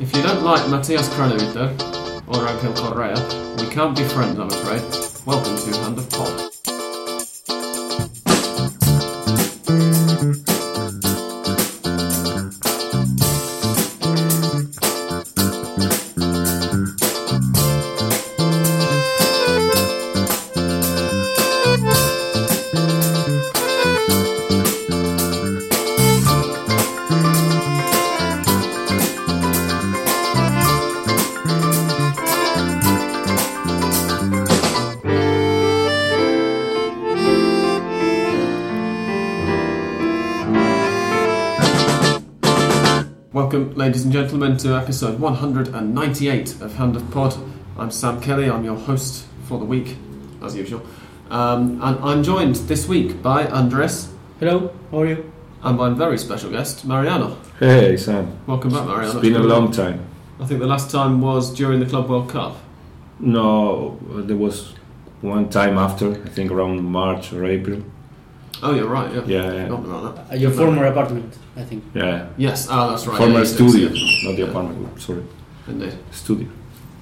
If you don't like Matias Kranevitter or Angel Correa, we can't be friends, I'm afraid. Welcome to Hand of Pod. Ladies and gentlemen, to episode 198 of Hand of Pod. I'm Sam Kelly, I'm your host for the week, as usual. Um, and I'm joined this week by Andres Hello, how are you? and by a very special guest, Mariano. Hey Sam, Welcome back, Mariano. it's been a long time. I think the last time was during the Club World Cup. No, there was one time after, I think around March or April. Oh, you're right, yeah. Yeah, yeah, Forgotten about that. At your former apartment, I think. yeah. Yes, oh, that's right. Former yeah, studio, yeah. not the Yeah. apartment. Sorry, Indeed. studio.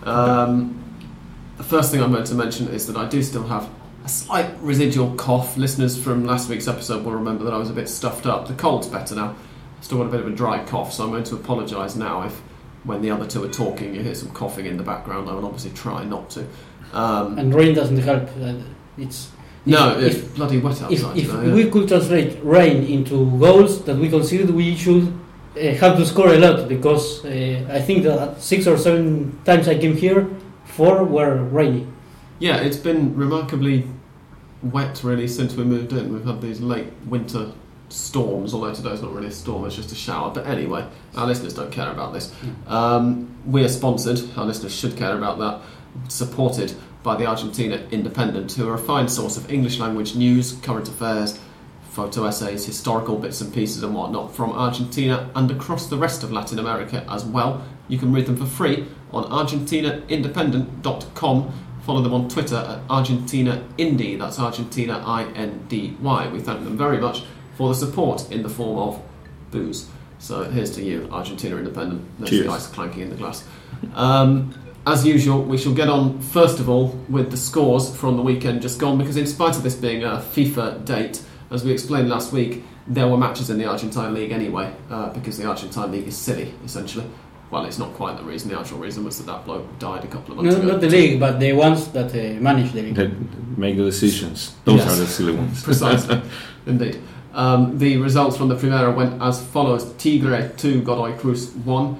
Um, the first thing I'm going to mention is that I do still have a slight residual cough. Listeners from last week's episode will remember that I was a bit stuffed up. The cold's better now. I still got a bit of a dry cough, so I'm going to apologise now if, when the other two are talking, you hear some coughing in the background. I will obviously try not to. Um, And rain doesn't help. Uh, it's no, if- it's bloody wet outside. if today, yeah. we could translate rain into goals that we consider we should uh, have to score a lot because uh, I think that six or seven times I came here, four were rainy. Yeah, it's been remarkably wet really since we moved in. We've had these late winter storms, although today's not really a storm, it's just a shower. But anyway, our listeners don't care about this. Um, we are sponsored, our listeners should care about that, supported by the Argentina Independent, who are a fine source of English language news, current affairs, photo essays, historical bits and pieces and whatnot from Argentina and across the rest of Latin America as well. You can read them for free on argentinaindependent.com. Follow them on Twitter at Argentina Indie. That's Argentina I N D Y. We thank them very much for the support in the form of booze. So here's to you, Argentina Independent. There's Cheers. the ice clanking in the glass. Um, as usual, we shall get on first of all with the scores from the weekend just gone because, in spite of this being a FIFA date, as we explained last week, there were matches in the Argentine League anyway uh, because the Argentine League is silly, essentially. Well, it's not quite the reason. The actual reason was that that bloke died a couple of months No, ago. not the league, but the ones that uh, manage the league. That make the decisions. Those Yes. are the silly ones. Precisely. Indeed. Um, the results from the Primera went as follows Tigre 2, Godoy Cruz 1,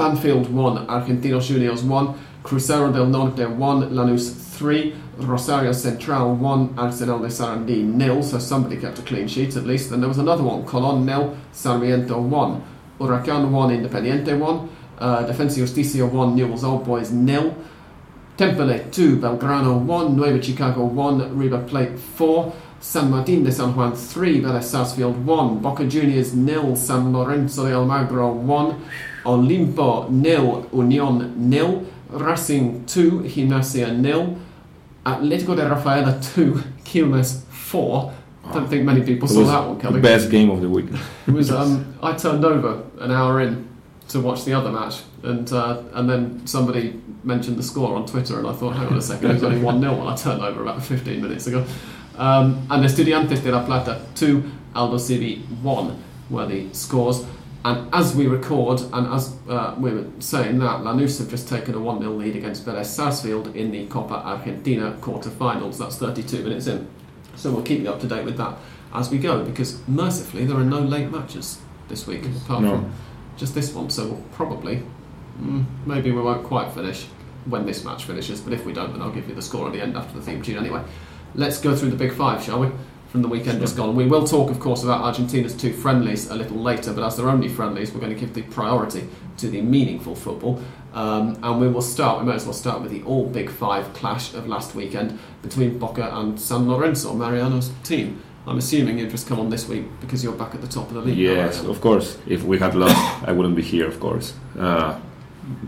Banfield 1, Argentinos Juniors 1, Crucero del Norte 1, Lanús 3, Rosario Central 1, Arsenal de Sarandí nil, so somebody kept a clean sheet at least. Then there was another one, Colón nil, Sarmiento 1, Huracán 1, Independiente 1, uh, Defensa Justicia 1, Newell's Old Boys nil, Temperley 2, Belgrano 1, Nueva Chicago 1, River Plate 4, San Martin de San Juan 3, Vélez Sarsfield 1, Boca Juniors nil, San Lorenzo de Almagro 1, Olimpo nil, Unión nil, Racing 2, Gimnasia nil, Atlético de Rafaela 2, Quilmes 4. I don't think many people It saw that one the coming. best game of the week. It was. Um, I turned over an hour in to watch the other match, and uh, and then somebody mentioned the score on Twitter, and I thought, hang on a second, it was only one 0 when I turned over about 15 minutes ago. Um, and Estudiantes de La Plata two, Aldosivi one were the scores. And as we record, and as uh, we were saying that, Lanús have just taken a 1 0 lead against Vélez Sarsfield in the Copa Argentina quarter-finals. That's 32 minutes in. So we'll keep you up to date with that as we go, because mercifully there are no late matches this week, apart No. from just this one. So we'll probably, mm, maybe we won't quite finish when this match finishes, but if we don't, then I'll give you the score at the end after the theme tune anyway. Let's go through the big five, shall we? From the weekend just gone. We will talk, of course, about Argentina's two friendlies a little later, but as they're only friendlies, we're going to give the priority to the meaningful football. Um, and we will start, we might as well start with the all big five clash of last weekend between Boca and San Lorenzo, Mariano's team. I'm assuming you've just come on this week because you're back at the top of the league. Yes, of course. If we had lost, I wouldn't be here. Of course. Uh,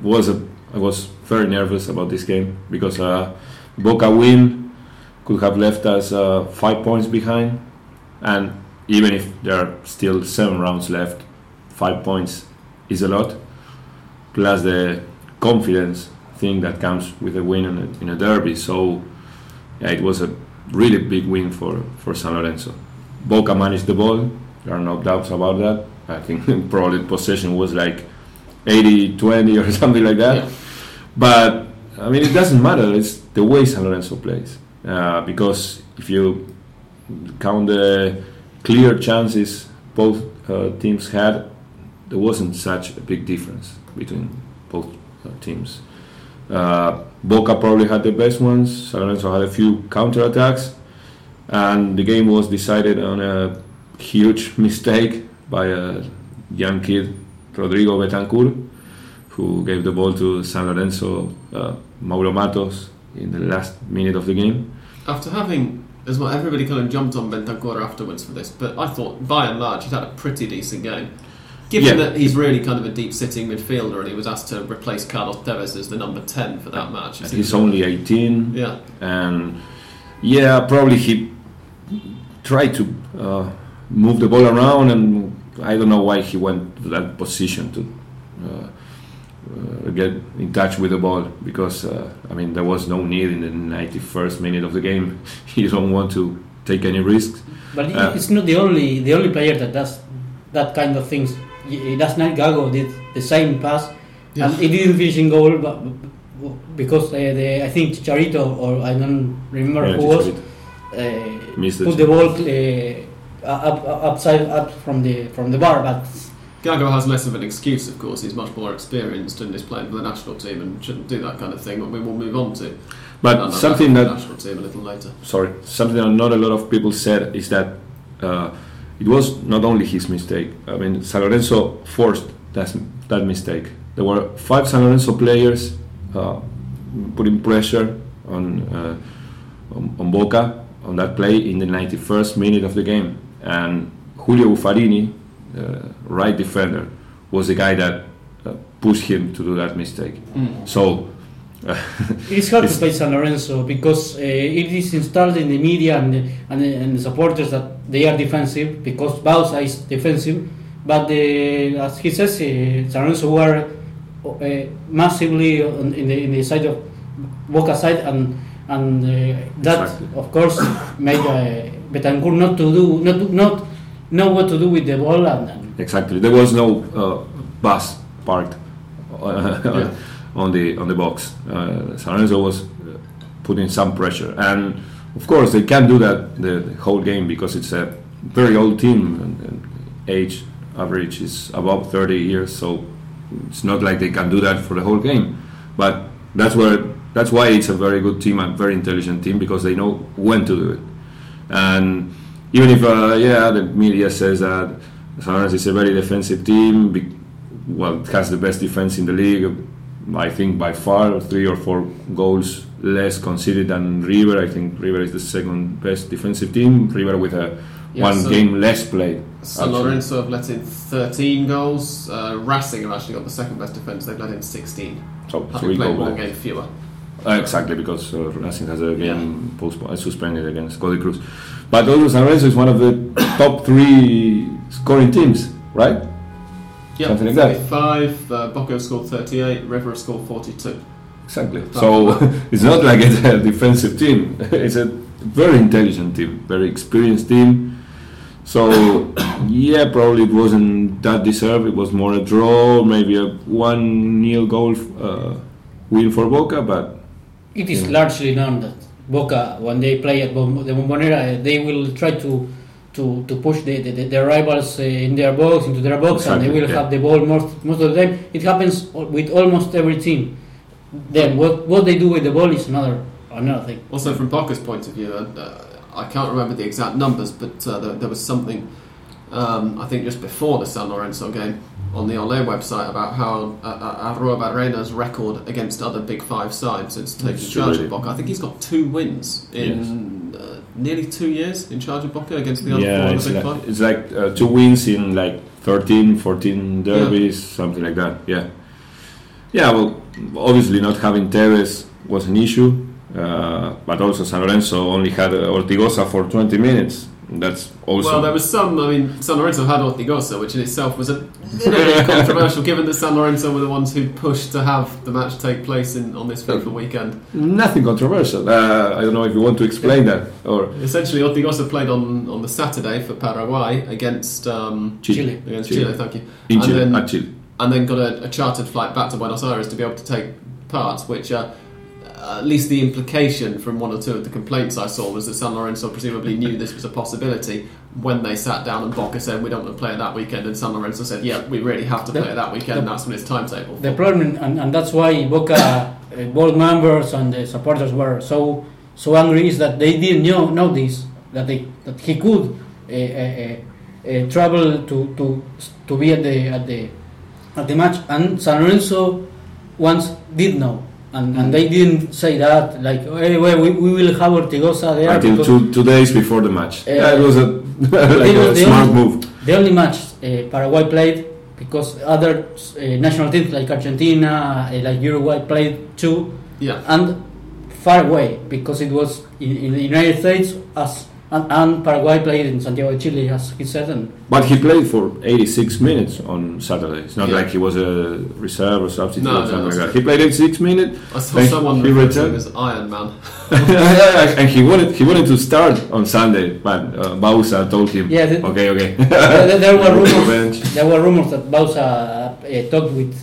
was a, I was very nervous about this game because uh, Boca win could have left us uh, five points behind, and even if there are still seven rounds left, five points is a lot. plus the confidence thing that comes with a win in a, in a derby. So yeah, it was a really big win for, for San Lorenzo. Boca managed the ball. There are no doubts about that. I think probably possession was like 80 20 or something like that. Yeah. But I mean, it doesn't matter. It's the way San Lorenzo plays. Uh, because if you count the clear chances both uh, teams had, there wasn't such a big difference between both uh, teams. Uh, Boca probably had the best ones. San Lorenzo had a few counter attacks, and the game was decided on a huge mistake by a young kid, Rodrigo Bentancur, who gave the ball to San Lorenzo, uh, Mauro Matos, in the last minute of the game. After having, as well, everybody kind of jumped on Bentancur afterwards for this, but I thought by and large he's had a pretty decent game. Given Yeah. that he's really kind of a deep sitting midfielder and he was asked to replace Carlos Tevez as the number 10 for that match. And he's only 18, Yeah, and yeah, probably he tried to uh, move the ball around, and I don't know why he went to that position to uh, get in touch with the ball because uh, I mean there was no need in the 91st minute of the game. you don't want to take any risks. But Uh, it's not the only the only player that does that kind of things. Y- Last night Gago did the same pass, Yeah. and he didn't finish in goal, but because uh, the, I think Charito or I don't remember Yeah, who was uh, put the ball uh, up, up upside up from the from the bar, but Gago has less of an excuse, of course. He's much more experienced and is playing for the national team and shouldn't do that kind of thing. But we will move on to But something the that national team a little later. sorry, something that not a lot of people said is that uh, it was not only his mistake. I mean, San Lorenzo forced that, that mistake. There were five San Lorenzo players uh, putting pressure on, uh, on on Boca on that play in the 91st minute of the game, and Julio Buffarini, right defender, was the guy that uh, pushed him to do that mistake. So. It's hard It's- to play San Lorenzo because uh, it is installed in the media and the, and, the, and the supporters that they are defensive because Bauza is defensive. But the, as he says, uh, San Lorenzo were uh, massively on, in, the, in the side of Boca side, and and uh, that Exactly. of course made uh, Bentancur not to do not to, not know what to do with the ball and, Exactly. There was no uh, bus parked uh, Yeah. on the on the box. Uh, San Lorenzo was uh, putting some pressure, and of course they can't do that the, the whole game because it's a very old team and, and age average is above 30 years. So it's not like they can do that for the whole game. But that's where that's why it's a very good team and very intelligent team because they know when to do it. And even if uh, yeah, the media says that San Lorenzo is a very defensive team, be- well, it has the best defense in the league. I think by far three or four goals less conceded than River. I think River is the second best defensive team. River with a Yeah, one so- game less played. San actually. Lorenzo have let in 13 goals. Uh, Racing have actually got the second best defence. They've let in 16. So three played goal. one game fewer. Uh, exactly, because uh, Racing has a game postponed, uh, suspended against Godoy Cruz. But also San Lorenzo is one of the top three scoring teams, right? Yeah, Something like that. 35. Uh, Boca scored 38. River scored 42. Exactly. So it's not like it's a defensive team. It's a very intelligent team, very experienced team. So yeah, probably it wasn't that deserved. It was more a draw, maybe a one nil goal uh, win for Boca, but It is Yeah. largely known that Boca, when they play at the Bombonera, uh, they will try to to, to push the, the, the rivals uh, in their box, into their box, and they will yeah. have the ball most, most of the time. It happens with almost every team. Then what, what they do with the ball is another another thing. Also, from Boca's point of view, uh, I can't remember the exact numbers, but uh, there, there was something, um, I think just before the San Lorenzo game, on the Ole website about how uh, uh, Arruabarrena's record against other Big Five sides since taking It's charge of Boca. I think he's got two wins in uh, nearly two years in charge of Boca against the other yeah, four it's Big like, Five. it's like uh, two wins in like 13, 14 derbies, something like that. Yeah, yeah. Well, obviously not having Tevez was an issue, uh, but also San Lorenzo only had uh, Ortigoza for 20 minutes. That's also Well, there was some. I mean, San Lorenzo had Ortigoza, which in itself was a little controversial, given that San Lorenzo were the ones who pushed to have the match take place in on this FIFA weekend. nothing controversial. Uh, I don't know if you want to explain that or Essentially, Ortigoza played on, on the Saturday for Paraguay against um, Chile. against Chile. Chile. Thank you. in and Chile, then, Chile. and then got a, a chartered flight back to Buenos Aires to be able to take part, which. Uh, at least the implication from one or two of the complaints I saw was that San Lorenzo presumably knew this was a possibility when they sat down and Boca said we don't want to play it that weekend and San Lorenzo said yeah we really have to The- play it that weekend. the- and that's when it's timetable. The problem, and, and that's why Boca uh, board members and the supporters were so so angry, is that they didn't know, know this that they that he could uh, uh, uh, uh, travel to, to to be at the at the at the match, and San Lorenzo once did know, and, and they didn't say that like hey, well, we, we will have Ortigoza there Until two, two days before the match. Uh, yeah, it was a like was a smart only- move. the only match uh, Paraguay played because other uh, national teams like Argentina, uh, like Uruguay played too, yeah. and far away because it was in, in the United States as and, and Paraguay played in Santiago de Chile as he said and But he played for 86 minutes on Saturday. It's not Yeah. like he was a reserve or substitute No, or no, something that's like that. He played 86 minutes, I saw Thank- someone he refer returned. as Iron Man. and he wanted he wanted to start on Sunday, but uh, Bauza told him, Yeah, the- okay, okay. there, there were rumors there were rumors that Bauza uh, talked with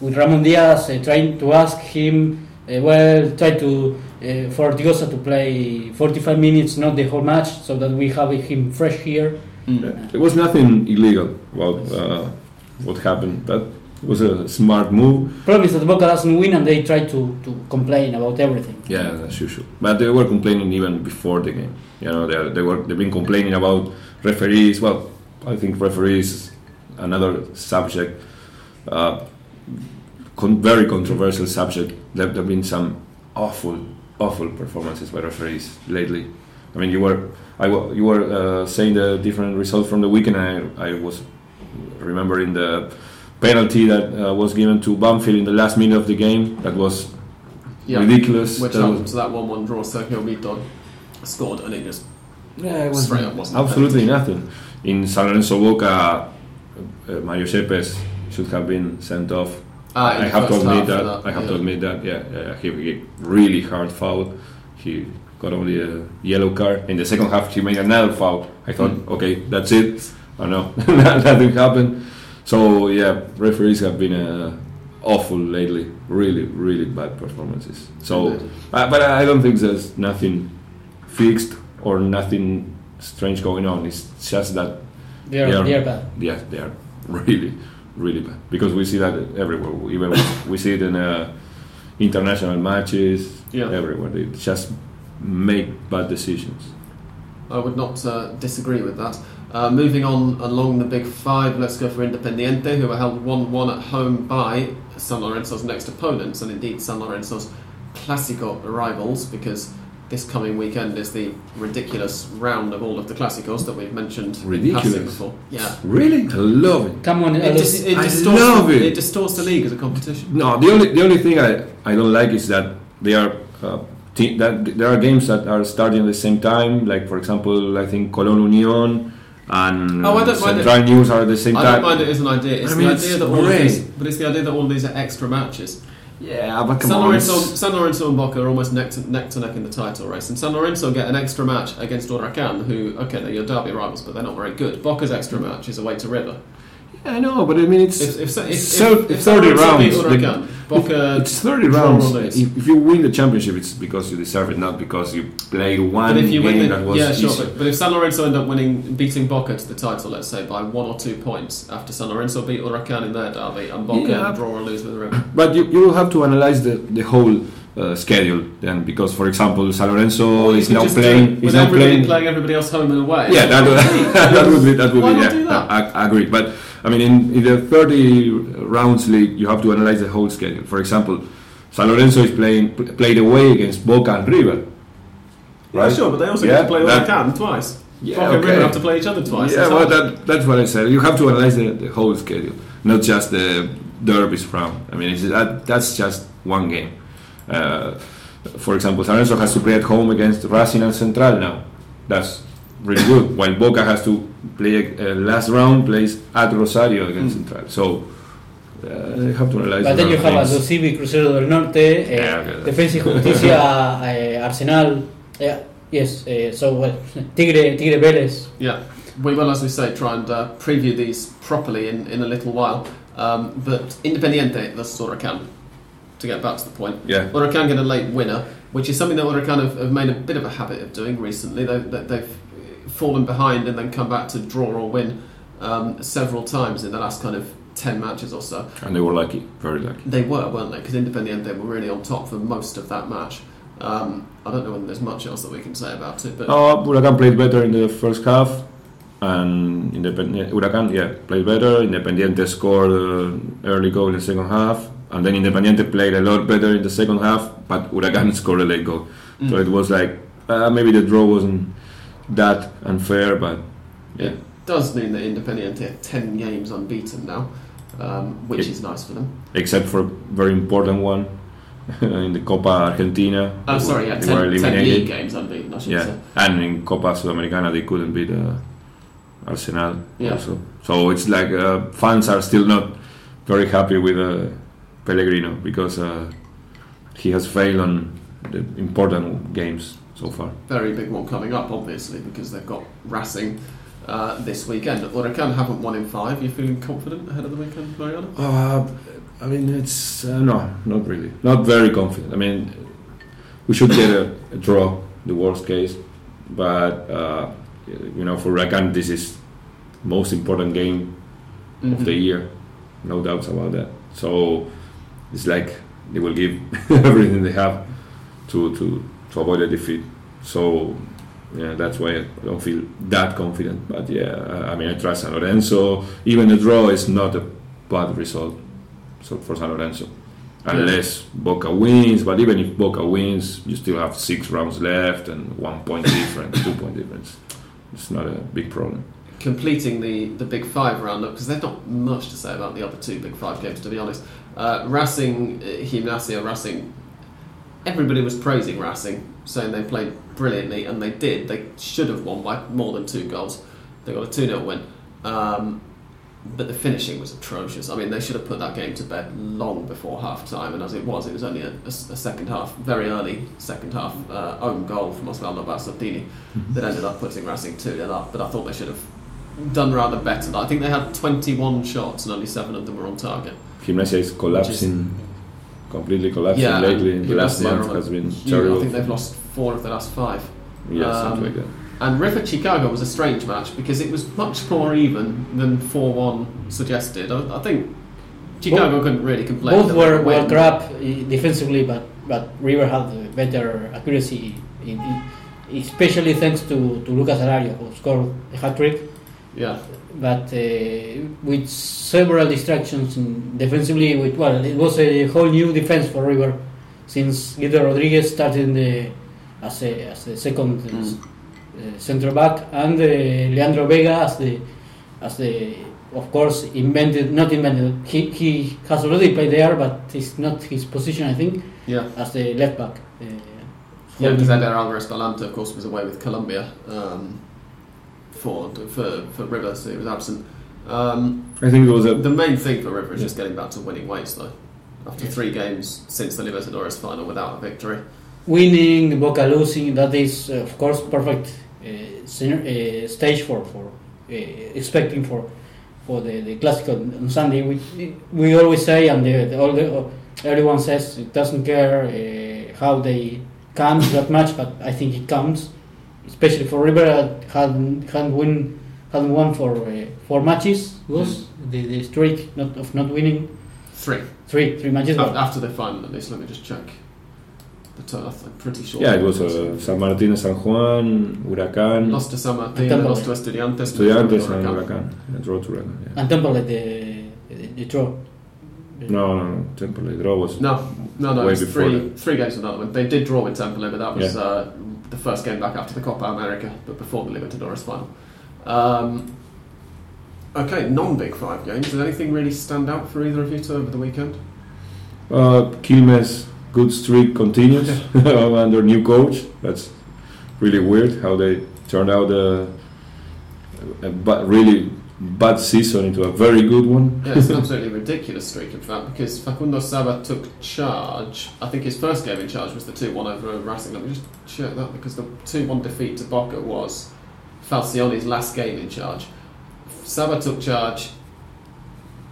with Ramon Diaz uh, trying to ask him uh, well try to uh, for Ortigoza to play 45 minutes not the whole match so that we have him fresh here There was nothing illegal about uh, what happened. That was a smart move. problem is that Boca doesn't win and they try to, to complain about everything Yeah, as usual. But they were complaining even before the game. You know, they, they were they've been complaining about referees. Well, I think referees another subject, uh, con- very controversial subject. There have been some awful, awful performances by referees lately. I mean, you were I you were uh, saying the different results from the weekend. I I was remembering the penalty that uh, was given to Banfield in the last minute of the game. That was Yeah. ridiculous. Which was- to that 1 1 draw. Sergio Mito scored and it just Yeah, it was straight up wasn't absolutely nothing. In San Lorenzo Boca, uh, Mario Yepes should have been sent off. Ah, I have to admit half that. I have yeah. to admit that. Yeah, yeah, he, he really hard foul. He got only a yellow card. In the second half, he made another foul. I thought, Mm. okay, that's it. Oh no, nothing happened. So yeah, referees have been uh, awful lately. Really, really bad performances. So, uh, but I don't think there's nothing fixed or nothing strange going on. It's just that they are, Yeah. they are bad yeah, they are really, really bad because we see that everywhere. Even we, see it in uh, international matches. Yeah. everywhere they just make bad decisions. I would not uh, disagree with that. Uh, moving on along the big five, let's go for Independiente, who were held 1 1 at home by San Lorenzo's next opponents, and indeed San Lorenzo's Clásico rivals, because this coming weekend is the ridiculous round of all of the Clásicos that we've mentioned Ridiculous? passing before. Yeah. Really, I love it. come on It, Alex. dis- it I distorts love the, it. it distorts the league as a competition. No, the only the only thing I, I don't like is that they are uh, te- that there are games that are starting at the same time. Like for example, I think Colón Unión and Oh, I don't mind it. Central Newell's are at the same I time. I don't mind it as an idea. It's I mean, the it's idea that all of these, but it's the idea that all these are extra matches. Yeah, but come San on. Lorenzo, San Lorenzo and Boca are almost neck to, neck to neck in the title race, and San Lorenzo get an extra match against Huracan, who okay they're your derby rivals, but they're not very good. Boca's extra match is away to River. I know, but I mean it's If, if, if, if, So- if, if 30 rounds, Boca it's 30 rounds. If, if you win the championship, it's because you deserve it, not because you play one But if you game win, that was yeah, sure. But, but if San Lorenzo end up winning, beating Boca to the title, let's say by one or two points, after San Lorenzo beat Huracan in their derby, and Boca Yeah. draw or lose with River. But you, you will have to analyze the, the whole uh, schedule then, because for example, San Lorenzo You is now playing. Is now everybody playing. playing everybody else home and away. Yeah, that would, that would be that would Why be yeah. do that? I, I agree, but I mean, in, in the 30 rounds league, you have to analyze the whole schedule. For example, San Lorenzo is playing played away against Boca and River. Yeah, sure, but they also Yeah, get to play that- Huracan twice. Yeah, Boca and okay. River have to play each other twice. Yeah, That's well, that, that's what I said. You have to analyze the, the whole schedule, not just the derbies from. I mean, it's, that, that's just one game. Uh, for example, San Lorenzo has to play at home against Racing and Central now. That's really good. While Boca has to play a last round plays at Rosario against Mm. Central. So uh, they have to analyze. But a then you of have a things. Civi, Crucero del Norte, eh, Yeah, okay, Defensa y Justicia, eh, Arsenal. Yeah, yes, eh, so well, Tigre, Tigre Vélez. Yeah, we will, as we say, try and uh, preview these properly in, in a little while. Um, but Independiente versus Huracan, to get back to the point. Yeah. Huracan get a late winner, which is something that Huracan have, have made a bit of a habit of doing recently. They, they, they've fallen behind and then come back to draw or win um, several times in the last kind of 10 matches or so. and they were lucky, very lucky. They were, weren't they? Because Independiente were really on top for most of that match. Um, I don't know whether there's much else that we can say about it, but No, Huracan played better in the first half, and Independiente, Huracan, yeah, played better. Independiente scored uh, early goal in the second half, and then Independiente played a lot better in the second half, but Huracan scored a late goal. Mm. So it was like uh, maybe the draw wasn't that unfair, but yeah, It does mean that Independiente are 10 games unbeaten now, um, which It- is nice for them. except for a very important one in the Copa Argentina. Oh, they sorry, yeah, they 10, were 10 eliminated. league games unbeaten, I should Yeah, say. and in Copa Sudamericana they couldn't beat uh, Arsenal. Yeah. Also. So it's like uh, fans are still not very happy with uh, Pellegrino because uh, he has failed on the important games so far. Very big one coming up, obviously, because they've got Racing uh, this weekend. Huracan haven't won in five. You feeling confident ahead of the weekend, Mariano? Uh, I mean, it's uh, no, not really, not very confident. I mean, we should get a, a draw, the worst case, but uh, you know, for Rakan, this is most important game of the Mhm. year, no doubts about that. So it's like they will give everything they have to to to avoid a defeat. So yeah, that's why I don't feel that confident. But yeah, I- mean, I trust San Lorenzo. Even a draw is not a bad result. So for San Lorenzo, unless Boca wins. But even if Boca wins, you still have six rounds left and one point difference, two point difference. It's not a big problem. completing the, the Big Five roundup because there's not much to say about the other two Big Five games, to be honest. Uh, Racing, uh, Gimnasia, Racing, everybody was praising Racing, saying they played brilliantly, and they did. They should have won by more than two goals. They got a 2 0 win. Um, but the finishing was atrocious. I mean, they should have put that game to bed long before half time, and as it was, it was only a second half, very early second half uh, own goal from Osvaldo Barsottini that ended up putting Racing 2 0 up. But I thought they should have done rather better. I think they had 21 shots and only seven of them were on target. Gimnasia is collapsing, completely collapsing Yeah, lately. The last month has been terrible. I think they've lost four of the last five. yeah, um, something like that. And River Chicago was a strange match because it was much more even than 4 1 suggested. I, I think Chicago couldn't really complain. Both were well crap eh, defensively, but but River had better accuracy, in, in, especially thanks to, to Lucas Alario, who scored a hat trick. Yeah. But uh, with several distractions defensively, with well, it was a whole new defense for River since Guido Rodriguez started the, as a as the second uh, Mm. uh, back, and uh, Leandro Vega as the as the of course invented not invented he, he has already played there but it's not his position I think Yeah. as the left back uh, Yeah, because Eder Alvarez Balanta, of course, was away with Colombia um, for, for for River, so he was absent. Um, I think it was a the main thing for River is just getting back to winning ways, though. After three games since the Libertadores final without a victory. winning Boca losing that is uh, of course perfect uh, scenar- uh, stage for for uh, expecting for for the, the classical on Sunday we we always say and the, the, all the, everyone says it doesn't care uh, how they count that much but I think it counts especially for River hadn't hadn't win hadn't won for uh, four matches was the, the streak not of not winning Three. three three matches Af- but After the final, at least, let me just check. The total, I'm pretty sure. yeah, it was uh, San Martin, San Juan, Huracan, Lost to San Martin, Temple. lost to Estudiantes, Estudiantes, and Huracan. Huracan. Yeah, draw to Huracan. Yeah. and Temple the the, the draw No, no, no. Temple draw was No, no, no. Way It was three that. three games without them. They did draw with Temple, but that was Yeah. uh, the first game back after the Copa America, but before the Libertadores final. Um, okay, non-Big Five games. Did anything really stand out for either of you two over the weekend? Uh, Quilmes' good streak continues under new coach. That's really weird how they turned out a, a ba- really bad season into a very good one. Yeah, it's an absolutely ridiculous streak, in fact, because Facundo Sava took charge. I think his first game in charge was the 2 1 over Racing. Let me just check that because the 2 1 defeat to Boca was Falcioni's last game in charge. Sava took charge,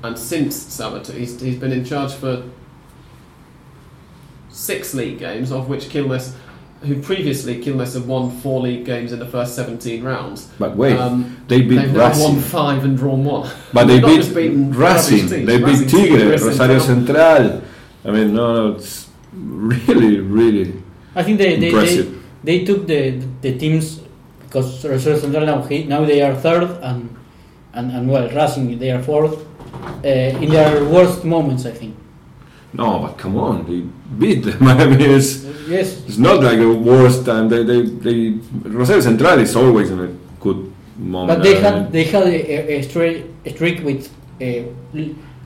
and since Sava took, he's, he's been in charge for six league games, of which Quilmes, who previously Quilmes had won four league games in the first 17 rounds. But wait, Um, they beat They've now Racing. won five and drawn one. But they beat beaten Racing, rubbish they beat Racing, Tigre, Tigre, Rosario Central. Central. I mean, no, no, it's really, really I think they they, they, impressive. they took the the teams because Rosario Central now now they are third and and, and well Racing they are fourth uh, in their worst moments I think. No, but come on, they beat them. I mean, it's, Yes, it's not like the worst time. They, they, they, Rosario Central is always in a good moment. but they had they had a, a, streak, a streak with uh,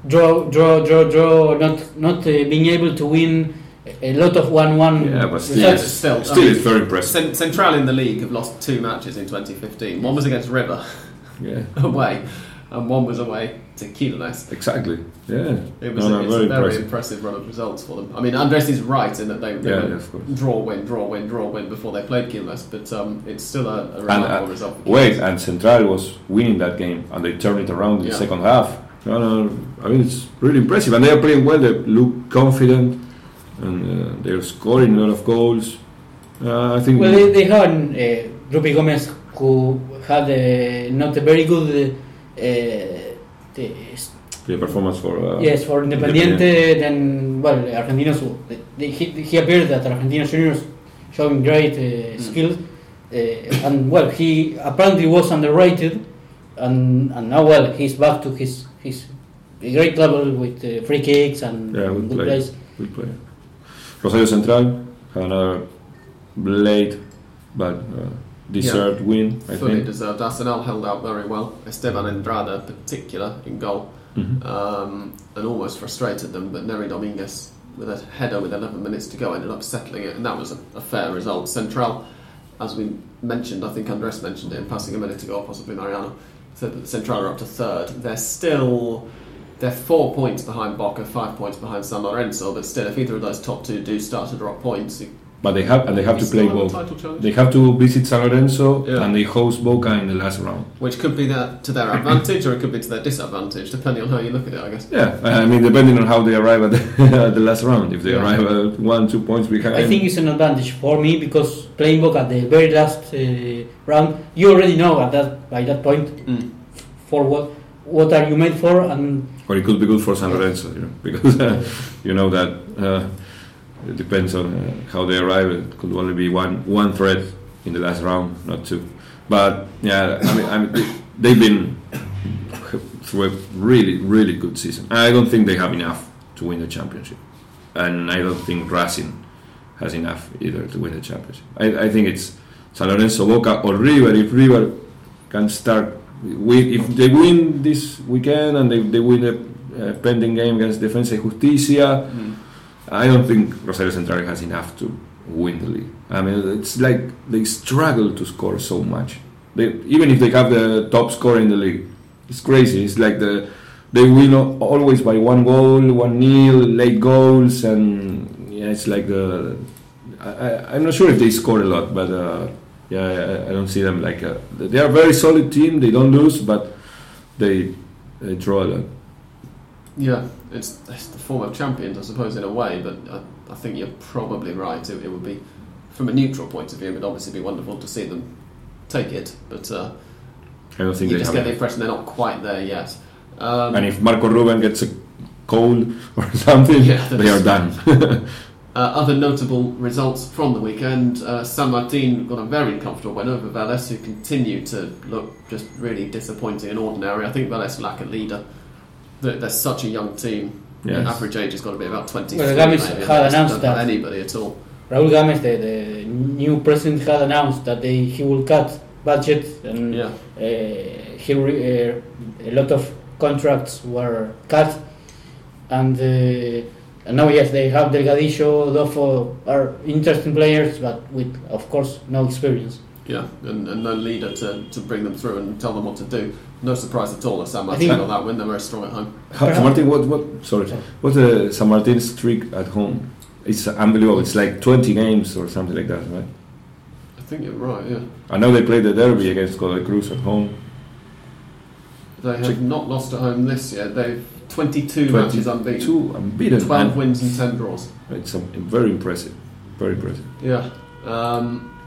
draw draw draw draw not not uh, being able to win a lot of one one. Yeah, but still, Yeah, it's, still, I mean, it's very impressive. Central in the league have lost two matches in 2015. One was against River Yeah, away, and one was away to Quilmes. exactly. Yeah, It was no, a, no, it's very a very impressive. impressive run of results for them. I mean, Andres is right in that they, they Yeah, yeah, draw, win, draw, win, draw, win before they played Quilmes, but um, it's still a, a remarkable uh, result. For Wait, and Central was winning that game, and they turned it around in Yeah. the second half. No, no, I mean it's really impressive, and they are playing well. They look confident, and uh, they're scoring a lot of goals. Uh, I think Well, they, they had uh, Rupi Gomez who had uh, not a very good. Uh, the, the performance for uh, Yes, for Independiente, then, well, Argentinos, they- they- he, he appeared at Argentinos Juniors showing great uh, skills. Uh, and, well, he apparently was underrated. And, and now, well, he's back to his, his great level with uh, free kicks and Yeah, good good play. plays. good player. Rosario Central had another blade, but deserved win. I Fully think. deserved. Arsenal held out very well. Esteban Andrada, particular in goal, Mhm. um, and almost frustrated them. But Neri Dominguez, with a header with 11 minutes to go, ended up settling it, and that was a, a fair result. Central, as we mentioned, I think Andres mentioned it in passing a minute ago, possibly Mariano, said that Central are up to third. They're still. They're four points behind Boca, five points behind San Lorenzo, but still, if either of those top two do start to drop points, But they have and they have you to play still have a both. title challenge. They have to visit San Lorenzo Yeah. and they host Boca in the last round. Which could be their, to their advantage or it could be to their disadvantage, depending on how you look at it, I guess. Yeah, I mean depending on how they arrive at the, at the last round. If they Yeah. arrive at one, two points behind, I think it's an advantage for me because playing Boca at the very last uh, round, you already know at that by that point for what what are you made for and or it could be good for San Lorenzo, you know, because uh, you know that uh, it depends on uh, how they arrive. It could only be one one threat in the last round, not two. But yeah, I mean, I mean they, they've been through a really, really good season. I don't think they have enough to win the championship, and I don't think Racing has enough either to win the championship. I, I think it's San Lorenzo, Boca, or River. If River can start with, if they win this weekend and they, they win the uh, pending game against Defensa y Justicia, I don't think Rosario Central has enough to win the league. I mean, it's like they struggle to score so much. They, even if they have the top scorer in the league, it's crazy. It's like the they win always by one goal, one nil, late goals, and yeah, it's like the. I, I'm not sure if they score a lot, but uh, yeah, I, I don't see them like a, they are a very solid team. They don't lose, but they they draw a lot. Yeah, it's, it's the form of champions, I suppose, in a way, but I, I think you're probably right. It, it would be, from a neutral point of view, it would obviously be wonderful to see them take it, but uh, I don't think you they just get the impression they're not quite there yet. Um, And if Marco Ruben gets a cold or something, Yeah, they are done. Uh, other notable results from the weekend: uh, San Martin got a very comfortable win over Vélez, who continue to look just really disappointing and ordinary. I think Vélez lack a leader. They're, they're such a young team. The Yes. average age has got to be about twenty. Well, Games had announced don't have that. anybody at all. Raúl Gámez, the, the new president, had announced that they, he will cut budget and Yeah, uh, he re, uh, a lot of contracts were cut, and uh, and now yes, they have Delgadillo, Dofo are interesting players, but with of course no experience. Yeah, and, and no leader to, to bring them through and tell them what to do. No surprise at all that San I Martin got that win. They're very strong at home. San Martin, what, what, sorry, what's the San Martin streak at home? It's unbelievable. It's like 20 games or something like that, right? I think you're right. Yeah, I know they played the derby against Godoy Cruz at home. they have Check. not lost at home this year. They've 22 22 matches unbeaten, unbeaten. 12 and wins and 10 draws. It's um, very impressive. Very impressive. Yeah. Um,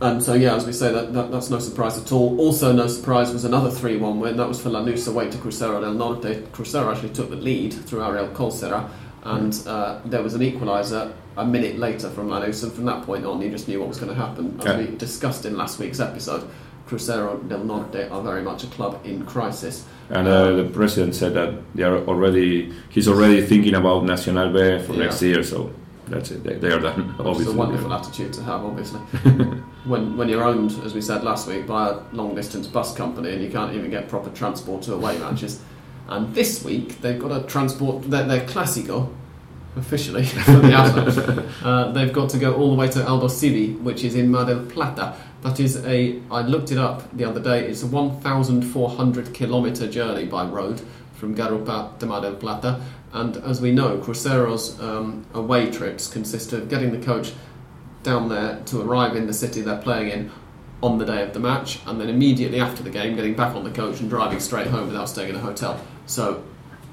and so, yeah, as we say, that, that that's no surprise at all. Also, no surprise was another 3 1 win. That was for Lanús away to Crucero del Norte. Crucero actually took the lead through Ariel Colsera, and uh, there was an equaliser a minute later from Lanús, and from that point on, you just knew what was going to happen. As Yeah. we discussed in last week's episode, Crucero del Norte are very much a club in crisis. And uh, the president said that they are already. He's already thinking about Nacional B for Yeah. next year. So that's it. They, they are done. Obviously. a wonderful attitude to have, obviously. when when you're owned, as we said last week, by a long distance bus company and you can't even get proper transport to away matches. And this week they've got a transport They're Classico officially for the uh, they've got to go all the way to Aldosivi, which is in Mar del Plata. That is a I looked it up the other day. It's a 1,400 kilometre journey by road from Garupa to Mar del Plata. And as we know, Crucero's um, away trips consist of getting the coach down there to arrive in the city they're playing in on the day of the match, and then immediately after the game, getting back on the coach and driving straight home without staying in a hotel. So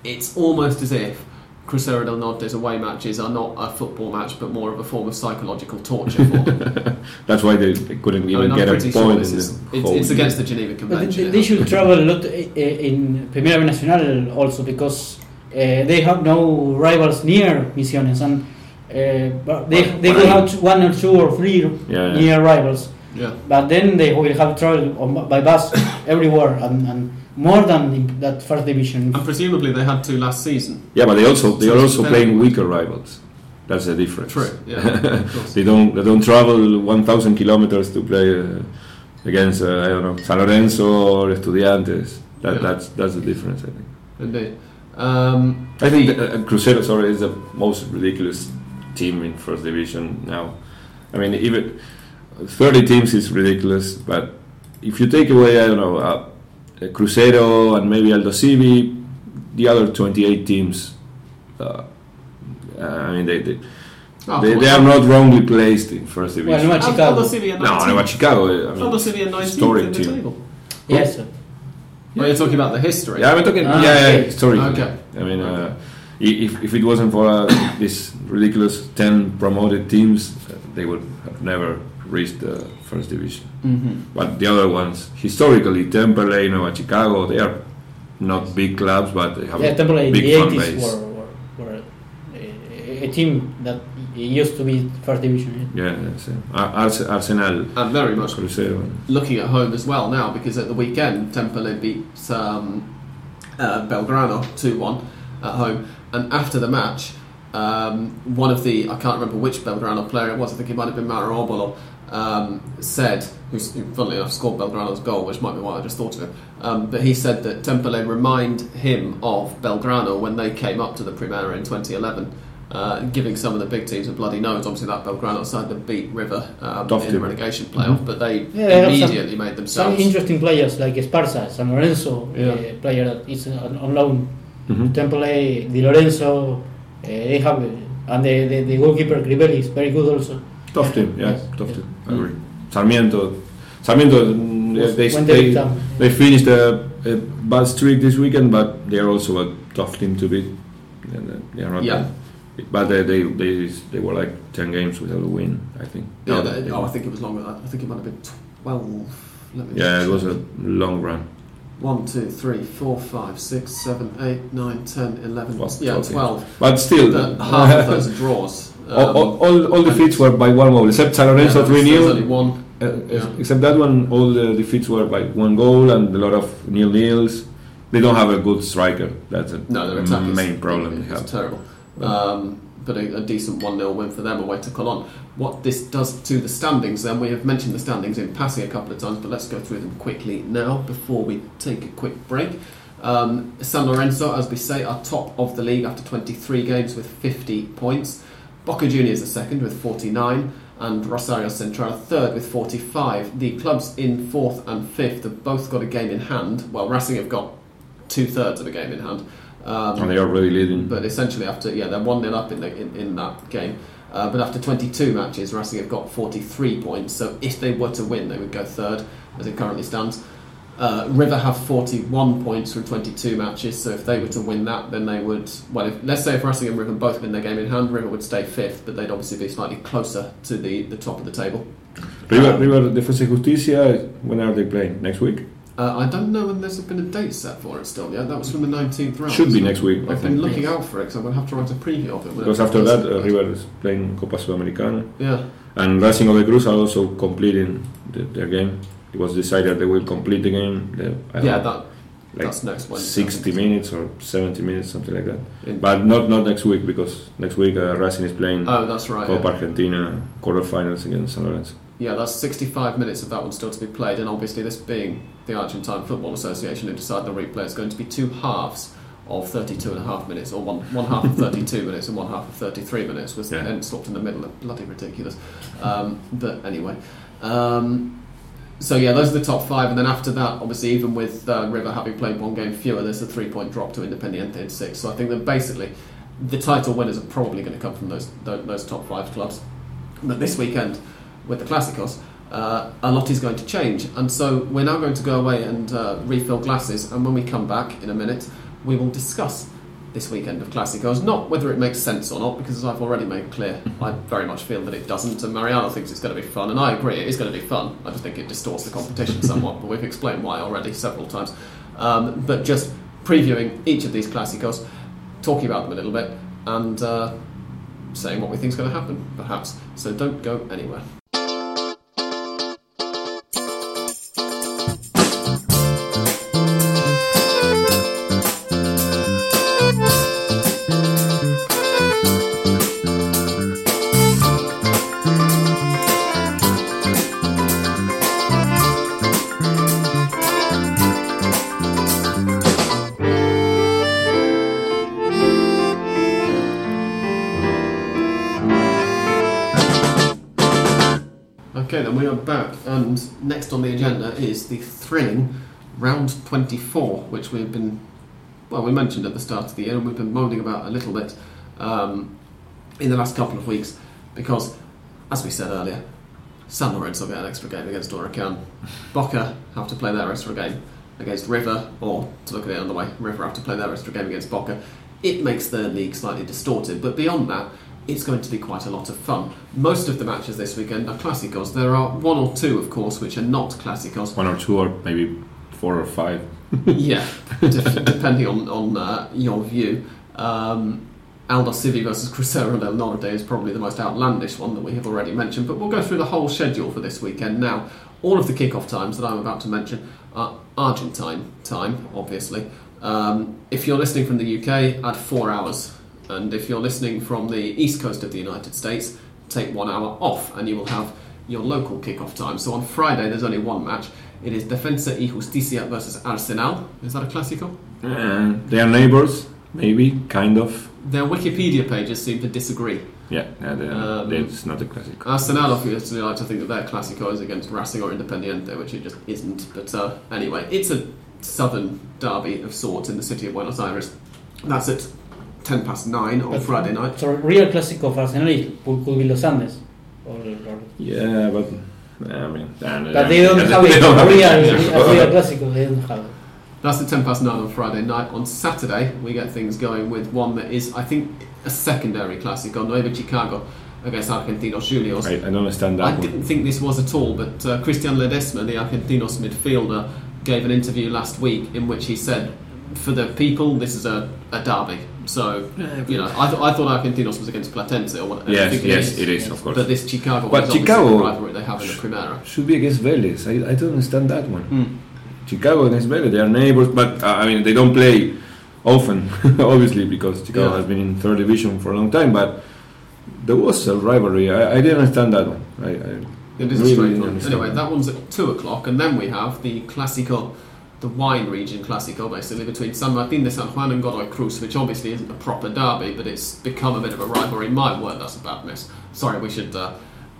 it's almost as if Crucero del Norte's away matches are not a football match, but more of a form of psychological torture for them. That's why they, they couldn't even I'm get a pretty sure point this in is, it's, it's against the Geneva But Convention. they, they should travel a lot uh, in Primera Nacional also because they have no rivals near Misiones and uh, but they, Well, they will have one or two or three Yeah, yeah. near rivals. Yeah. But then they will have travel on, by bus everywhere and, and more than in that first division. And presumably they had to last season. Yeah, but they also they So are also playing weaker rivals. That's the difference. True. Yeah. They don't they don't travel 1,000 kilometers to play uh, against uh, I don't know San Lorenzo or Estudiantes. That, Yeah. That's that's the difference. I think. Indeed. Um, I think that, uh, Crucero sorry is the most ridiculous team in first division now. I mean even 30 teams is ridiculous, but if you take away I don't know uh, uh, Crucero and maybe Aldosivi, the other 28 teams. Uh, uh, I mean they. they oh, they, they are not wrongly placed in first division. no, Aldo Chicago. Civi are no, 19th. no, but Chicago. I mean, Aldosivi are 19th historic team. table. Yes. Well, you're talking about the history. Yeah, I'm talking. Ah, yeah, yeah, okay. historically. Okay. I mean, uh, if if it wasn't for uh, this ridiculous ten promoted teams, uh, they would have never reached the first division. Mm-hmm. But the other ones, historically, Temperley, Nueva Chicago, they are not big clubs, but they have Yeah, a Temple in the fan 80s base. were, were, were a, a team that used to be first division. Yeah, that's it. Ar- Arse- Arsenal, And very much Crucero. looking at home as well now because at the weekend Temperley beat um, uh, Belgrano 2 1 at home. And after the match, um, one of the, I can't remember which Belgrano player it was, I think it might have been Mauro Obolo, um, said, who's, who funnily enough scored Belgrano's goal, which might be why I just thought of it, um, but he said that Temperley remind him of Belgrano when they came up to the Primera in 2011. Uh, giving some of the big teams a bloody nose. Obviously, that Belgrano side that beat River um, in the team. relegation playoff, but they Yeah, they have some- immediately made themselves Some interesting players like Esparza, San Lorenzo, Yeah. uh, player that is on, on loan. Mhm. Temple, Di Lorenzo, uh, they have, uh, and the, the, the goalkeeper Crivelli is very good also. Tough team, yeah, Yes. tough team. I agree. Sarmiento, Sarmiento, mm, Was- they, when they, they they finished a, a bad streak this weekend, but they are also a tough team to beat. And, uh, they are not Yeah. bad. But they, they, they, they were like 10 games without a win, I think. Yeah, No, they- they- oh, I think it was longer than that. I think it might have been 12. Let me yeah, it was a long run. 1, 2, 3, 4, 5, 6, 7, 8, 9, 10, 11. Well, yeah, 12, 12. But still, The, half of those are draws. all, Um, all, all, all defeats were by one goal, except San yeah, Lorenzo there 3 there 0. Uh, Yeah. Except that one, all the defeats were by one goal and a lot of nil nils. They don't have a good striker. That's a No, their main problem they have. terrible. Um, but a, a decent 1 0 win for them away to Colón. What this does to the standings, then, we have mentioned the standings in passing a couple of times, but let's go through them quickly now before we take a quick break. Um, San Lorenzo, as we say, are top of the league after 23 games with 50 points. Boca Juniors are second with 49. and Rosario Central third with 45. The clubs in fourth and fifth have both got a game in hand. Well, Racing have got two thirds of a game in hand. Um, and they are really leading. but essentially, after yeah, they're one 0 up in, the, in in that game. Uh, but after 22 matches, Racing have got 43 points. So if they were to win, they would go third, as it currently stands. Uh, River have 41 points from 22 matches. So if they were to win that, then they would. Well, if, let's say if Racing and River both win their game in hand, River would stay fifth, but they'd obviously be slightly closer to the, the top of the table. River, Um, River y Justicia, when are they playing? Next week? Uh, I don't know when there's been a date set for it still yet. That was from the 19th round. Should be next week, I I've been think. looking out for it because I'm going to have to write a preview of it. Because after that, uh, River is playing Copa Sudamericana. Yeah. And Racing of the Cruz are also completing the, their game. It was decided they will complete the game. The, I Yeah, that, like that's next Wednesday. 60 minutes or 70 minutes, something like that. In- But not not next week because next week uh, Racing is playing Oh, that's right. Copa Yeah. Argentina quarterfinals against San Lorenzo. Yeah, that's 65 minutes of that one still to be played, and obviously, this being the Argentine Football Association who decide the replay, is going to be two halves of 32 and a half minutes, or one, one half of 32 minutes and one half of 33 minutes, with Yeah. the end stopped in the middle. Bloody ridiculous. Um, but anyway. Um, so yeah, those are the top five, and then after that, obviously, even with uh, River having played one game fewer, there's a three-point drop to Independiente in six. So I think that basically, the title winners are probably going to come from those those, those top five clubs. But this weekend, with the Clásicos, uh, a lot is going to change, and so we're now going to go away and uh, refill glasses. And when we come back in a minute, we will discuss this weekend of Clásicos. Not whether it makes sense or not, because as I've already made clear, I very much feel that it doesn't, and Mariano thinks it's going to be fun, and I agree, it is going to be fun. I just think it distorts the competition somewhat, but we've explained why already several times. Um, but just previewing each of these Clásicos, talking about them a little bit, and uh, saying what we think is going to happen, perhaps. So don't go anywhere. Is the thrilling round 24, which we've been, well, we mentioned at the start of the year, and we've been moaning about a little bit um, in the last couple of weeks, because, as we said earlier, San Lorenzo get an extra game against Huracan. Boca have to play their extra game against River, or to look at it another way, River have to play their extra game against Boca. It makes their league slightly distorted, but beyond that, it's going to be quite a lot of fun. Most of the matches this weekend are Clásicos. There are one or two, of course, which are not Clásicos. One or two, or maybe four or five. yeah, de- depending on, on uh, your view. Um, Aldosivi versus Crucero del Norte is probably the most outlandish one that we have already mentioned, but we'll go through the whole schedule for this weekend now. All of the kickoff times that I'm about to mention are Argentine time, obviously. Um, if you're listening from the UK, add four hours. And if you're listening from the east coast of the United States, take one hour off and you will have your local kickoff time. So on Friday, there's only one match. It is Defensa y Justicia versus Arsenal. Is that a Clásico? Uh, they are neighbors, maybe, kind of. Their Wikipedia pages seem to disagree. Yeah, yeah they, Um, it's not a classic. Arsenal obviously like to think that their Clásico is against Racing or Independiente, which it just isn't. But uh, anyway, it's a southern derby of sorts in the city of Buenos Aires. That's at 10 past 9 on But- Friday night. So real Clásico of Arsenal is- could, could be Los Andes. Or, or, Yeah, but I mean, and, but they don't have it. don't have real, it. real Clásico, they don't have it. That's the 10 past 9 on Friday night. On Saturday, we get things going with one that is, I think, a secondary classic. Clásico, Nueva Chicago against Argentinos Juniors. I, I don't understand that I one. didn't think this was at all, but uh, Christian Ledesma, the Argentinos midfielder, gave an interview last week in which he said, for the people, this is a, a derby. So, you know, I, th- I thought Argentinos was against Platense or whatever. I Yes, think yes, it is, of course. But this Chicago But is Chicago- the rivalry they have in the Primera. Should be against Vélez. I, I don't understand that one. Mm. Chicago against Vélez, they are neighbors, but uh, I mean, they don't play often, obviously, because Chicago Yeah. has been in third division for a long time. But there was a rivalry. I, I didn't understand that one. I, I It is a really strange one. understand Anyway, that one's at 2 o'clock, and then we have the Clásico, the wine region Clásico, basically, between San Martín de San Juan and Godoy Cruz, which obviously isn't a proper derby, but it's become a bit of a rivalry. My word, that's a bad miss. Sorry, we should uh,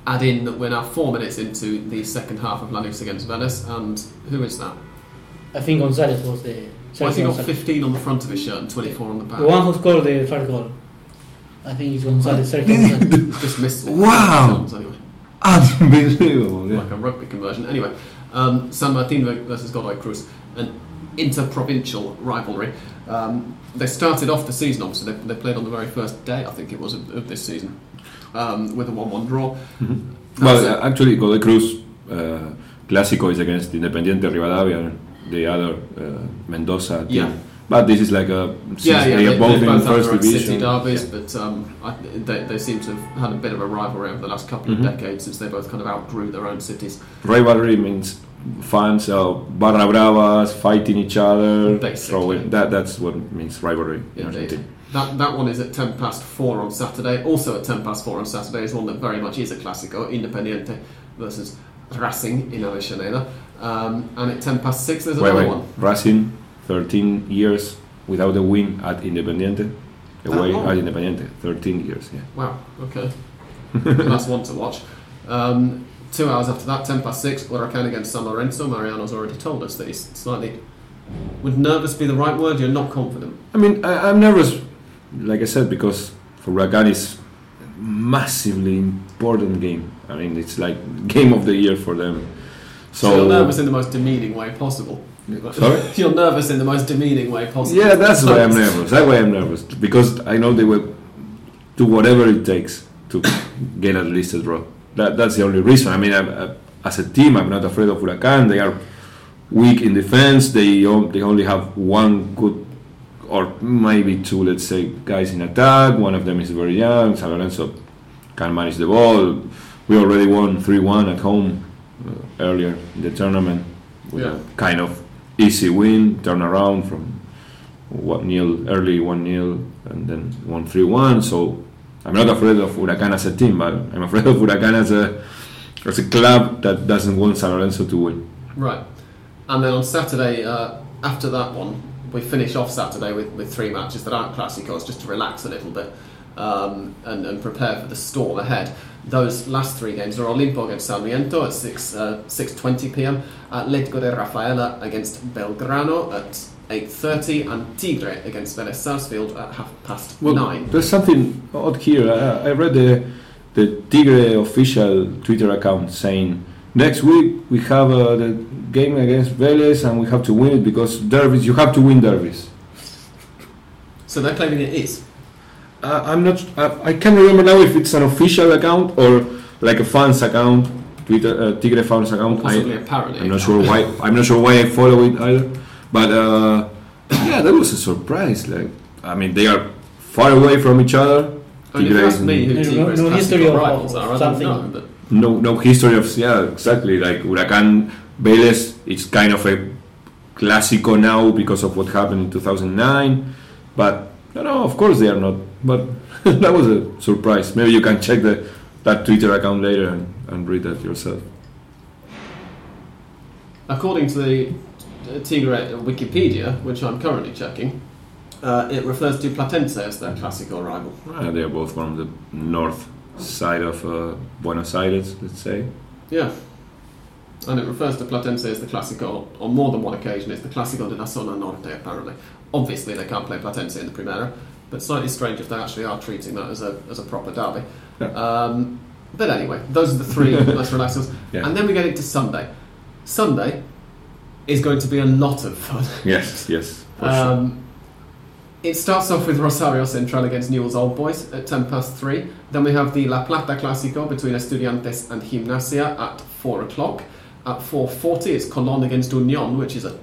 add in that we're now four minutes into the second half of Lanús against Venice, and who is that? I think Gonzalez was the. Well, I think got 15 on the front of his shirt and 24 on the back. The one who scored the first goal. I think it's Gonzalez. Sergio Gonzalez. Just missed it. Wow. Anyway, Unbelievable. like a rugby conversion. Anyway, um, San Martin versus Godoy Cruz, an interprovincial rivalry. Um, they started off the season, obviously, they, they played on the very first day, I think it was, of, of this season, um, with a 1 1 draw. Was Well, uh, actually, Godoy Cruz uh, Clásico is against Independiente Rivadavia, and the other uh, Mendoza team. Yeah. But this is like a yeah, yeah, they they, are both they in both have first division. city derbies, yeah. but um, I, they, they seem to have had a bit of a rivalry over the last couple Mhm. of decades since they both kind of outgrew their own cities. Rivalry means fans of barra bravas fighting each other, Basically. throwing. That that's what means rivalry in Indeed. Argentina. That, that one is at 10 past 4 on Saturday. Also at 10 past 4 on Saturday is one that very much is a Clásico, Independiente versus Racing in Avellaneda. Um, and at 10 past 6 there's Wait, another wait. one. Racing, 13 years without a win at Independiente. Away long? at Independiente, 13 years. Yeah. Wow, okay. That's one to watch. Um, two hours after that, 10 past 6, Huracan against San Lorenzo. Mariano's already told us that he's slightly. Would nervous be the right word? You're not confident. I mean, I, I'm nervous, like I said, because for Huracan it's a massively important game. I mean, it's like game of the year for them. So, So you're nervous in the most demeaning way possible. Sorry? you're nervous in the most demeaning way possible. Yeah, that's why I'm nervous. That's why I'm nervous because I know they will do whatever it takes to get at least a draw. That, that's the only reason. I mean, uh, as a team, I'm not afraid of Huracan. They are weak in defense. They they only have one good or maybe two, let's say, guys in attack. One of them is very young. San Lorenzo can manage the ball. We already won 3-1 at home uh, earlier in the tournament. with a Kind of easy win, turn around from one nil early one nil and then one three one. So I'm not afraid of Huracan as a team, but I'm afraid of Huracan as a as a club that doesn't want San Lorenzo to win. Right. And then on Saturday, uh, after that one, we finish off Saturday with, with three matches that aren't Clásicos, just to relax a little bit um, and, and prepare for the storm ahead. Those last three games are Olimpo against Sarmiento at 6, uh, 6.20 pm, Atletico de Rafaela against Belgrano at 8.30 and Tigre against Vélez Sarsfield at half past Well, 9. There's something odd here. I, I read the the Tigre official Twitter account saying next week we have uh, the game against Vélez and we have to win it because derbies. You have to win derbies. So they're claiming it is. Uh, I'm not. I, I can't remember now if it's an official account or like a fans account, Twitter uh, Tigre fans account. Possibly I, a parody. I'm not sure why. I'm not sure why I follow it either. But uh, yeah, that was a surprise. Like I mean, they are far away from each other. I mean, if you Tigre me who There's Tigre's no- no history of- rivals are, I don't something. know. No no history of yeah exactly like Huracan Vélez. It's kind of a clásico now because of what happened in 2009. But no, no, of course they are not. But that was a surprise. Maybe you can check the that Twitter account later and, and read that yourself. According to the Tigre Wikipedia, which I'm currently checking, uh, it refers to Platense as their classical rival. Uh, they are both from the north side of uh, Buenos Aires, let's say. Yeah. And it refers to Platense as the classical, on more than one occasion. It's the classical de la Zona Norte, apparently. Obviously, they can't play Platense in the Primera, but slightly strange if they actually are treating that as a, as a proper derby. Yeah. Um, but anyway, those are the three let's relax. Yeah. And then we get into Sunday. Sunday is going to be a lot of fun. Yes, yes, for sure. Um, it starts off with Rosario Central against Newell's Old Boys at 10 past 3. Then we have the La Plata Clásico between Estudiantes and Gimnasia at 4 o'clock. At 4.40 it's Colón against Unión, which is a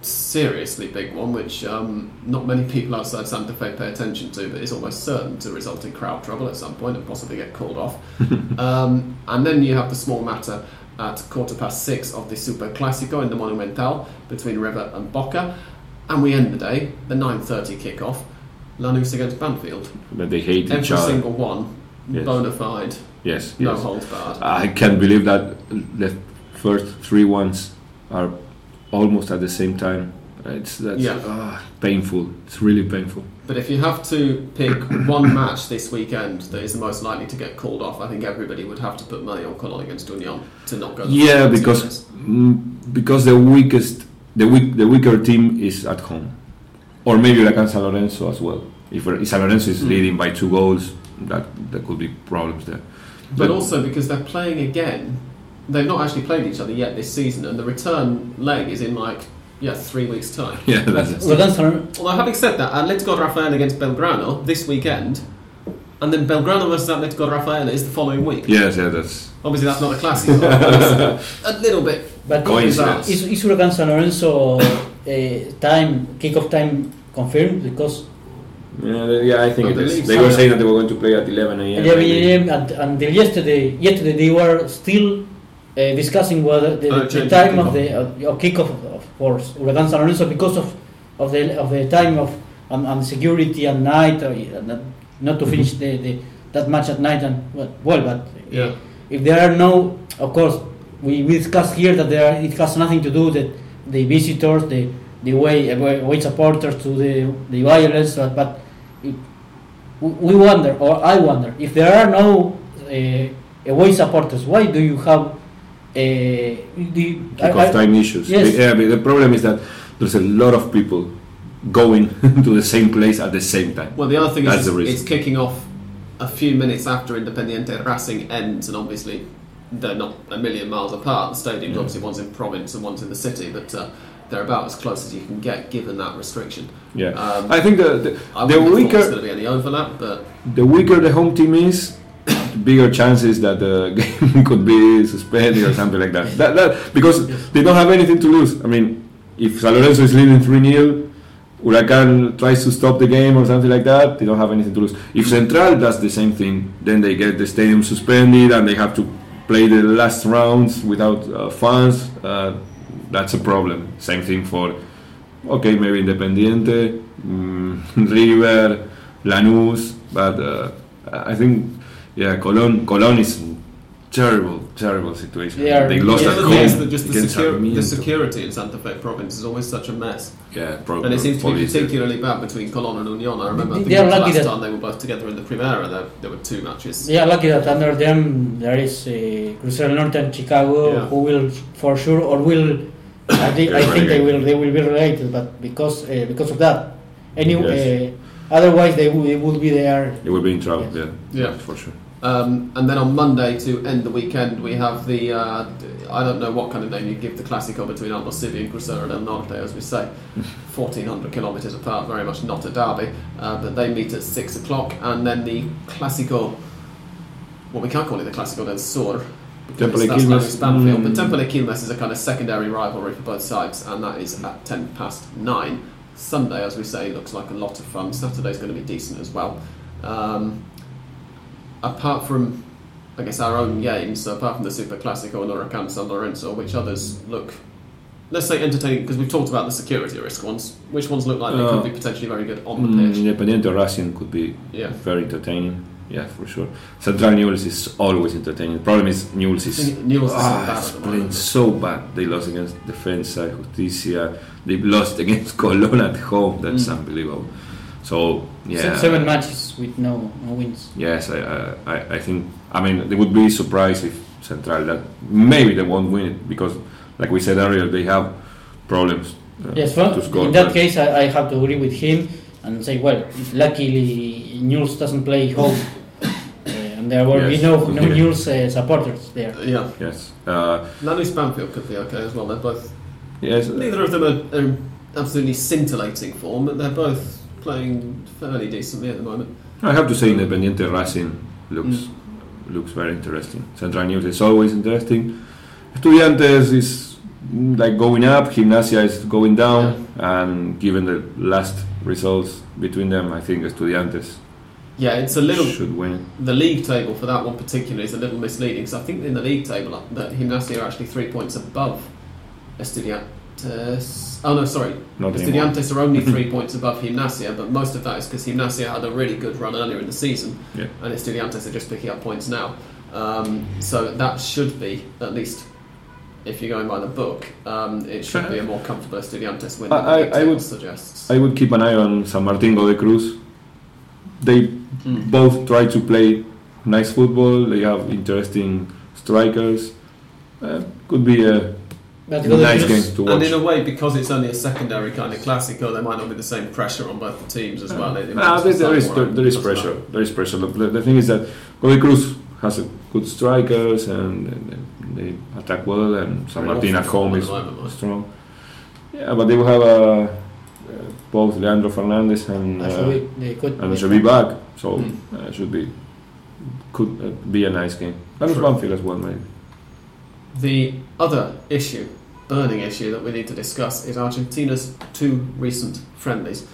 seriously big one, which um, not many people outside Santa Fe pay attention to, but is almost certain to result in crowd trouble at some point and possibly get called off. um, and then you have the small matter at quarter past 6 of the Super Clásico in the Monumental between River and Boca. And we end the day, the 9.30 kickoff, Lanús against Banfield. but they hate Every each other. single one, Yes. bona fide, Yes, no yes. holds barred. I can't believe that the first three ones are almost at the same time. It's that's Yeah. ah, painful. It's really painful. But if you have to pick one match this weekend that is the most likely to get called off, I think everybody would have to put money on Colón against Union to not go. Yeah, because because the weakest, the weak, the weaker team is at home, or maybe like San Lorenzo as well. If, if San Lorenzo is Mm. leading by two goals, that there could be problems there. But also because they're playing again, they've not actually played each other yet this season, and the return leg is in like yeah three weeks' time. yeah, that's Well, that's our- Although having said that, Atletico Rafaela against Belgrano this weekend, and then Belgrano versus Atletico Rafaela is the following week. yes, yeah, that's Obviously, that's not a classic. but a little bit. but Coincidence. is, is Huracan San Lorenzo uh, time kickoff time confirmed because yeah, yeah. I think it is. They were saying that they were going to play at 11 a.m. 11 a.m. and until yesterday, yesterday they were still uh, discussing whether the, Oh, the time of the uh, of kickoff, of course, Huracan San Lorenzo because of of the of the time of um, and security at night, uh, not- not to finish the, the that match at night and well, well but uh, Yeah. if there are no, of course, we, we discussed here that there are, it has nothing to do that the visitors, the the way away supporters to the the violence, but, but it, we we wonder, or I wonder, if there are no uh, away supporters, why do you have? Uh, do you, I- Kickoff I- time issues. Yes. Yeah, but the problem is that there's a lot of people going to the same place at the same time. Well, the other thing That's is the it's, it's kicking off a few minutes after Independiente Racing ends, and obviously they're not a million miles apart. The stadiums, Yeah. obviously, one's in province and one's in the city, but uh, they're about as close as you can get given that restriction. Yeah, Um, I think the the, I the wouldn't have thought weaker going to be any overlap, but the weaker the home team is, the bigger chances that the game could be suspended or something like that. That, that because they don't have anything to lose. I mean, if San Lorenzo is leading three 0 Huracan tries to stop the game or something like that, they don't have anything to lose. If Central does the same thing, then they get the stadium suspended and they have to play the last rounds without uh, fans. Uh, that's a problem. Same thing for, okay, maybe Independiente, mm, River, Lanús, but uh, I think, yeah, Colón, Colón is terrible, terrible situation. They are- lost the at other thing is home that just the, against secu- the security in Santa Fe province is always such a mess. Yeah, pro- And it seems to be particularly bad between Colón and Union. I remember I They think are it last time they were both together in the Primera. There, there were two matches. They are lucky that under them there is uh, Crucero del Norte and Chicago Yeah. who will for sure or will I think, I think they will they will be related, but because uh, because of that, anyway, uh, otherwise they would, they would be there. They will be in trouble, Yes. yeah. Yeah. for sure. Um, and then on Monday to end the weekend, we have the uh, I don't know what kind of name you give the Clasico between Aldosivi and Crucero del Norte, as we say, 1400 kilometres apart, very much not a derby. Uh, but they meet at six o'clock, and then the Clasico, well, we can't call it the Clasico del Sur. Temperley Quilmes. Mm. but Temperley Quilmes is a kind of secondary rivalry for both sides, and that is at 10 past 9. Sunday, as we say, looks like a lot of fun. Saturday's going to be decent as well. Um, apart from, I guess, our own games, so apart from the Super Classico and Huracan San Lorenzo, which others look, let's say, entertaining? Because we've talked about the security risk ones. Which ones look like they Uh, could be potentially very good on the Mm, pitch? Independiente Racing could be Yeah. very entertaining. Yeah, for sure. Central Newell's is always entertaining. The problem is Newell's is Newell's is so ah, bad the playing so bad. They lost against Defensa, Justicia. They've lost against Colón at home. That's Mm. unbelievable. So yeah, Seven matches with no no wins. Yes, I, I, I- I think. I mean, they would be surprised if Central that maybe they won't win it because, like we said earlier, they have problems uh, Yes, well, to score. in that but- case, I, I have to agree with him and say, well, if luckily Newell's doesn't play home, uh, and there will Yes. be no no Yeah. Newell's uh, supporters there. Yeah. yes, uh, Lanús Banfield could be okay as well. They're both yes. Neither of them are, are absolutely scintillating form, but they're both playing fairly decently at the moment. I have to say, Independiente Racing looks Mm. looks very interesting. Central Newell's is always interesting. Estudiantes is mm, like going up. Gimnasia is going down, and given the last results between them, I think Estudiantes Yeah, it's a little. should win. The league table for that one particularly is a little misleading. So I think in the league table uh, that Gimnasia are actually three points above Estudiantes. Oh no, sorry. Estudiantes are only three points above Gimnasia, but most of that is because Gimnasia had a really good run earlier in the season, Yeah. and Estudiantes are just picking up points now. Um, so that should be at least if you're going by the book, um, it should be a more comfortable Estudiantes win. I- I- I would- suggest. I would keep an eye on San Martin de Cruz. They Mm. both try to play nice football. They have interesting strikers. Uh, could be a But Godoy nice Cruz- game to And in a way, because it's only a secondary kind of classico, there might not be the same pressure on both the teams as well. It- it Nah, makes there, there it is slightly there, more there is pressure. matter. There is pressure. The, the, the thing is that Godoy Cruz has a good strikers and, and they attack well, and San Very Martin at home is moment, strong. Yeah, but they will have uh, uh, both Leandro Fernandez and Uh, uh, should be- they could- and should be back, so Mm. uh, should be could uh, be a nice game. That is True. Banfield as well, maybe. The other issue, burning issue that we need to discuss is Argentina's two recent friendlies.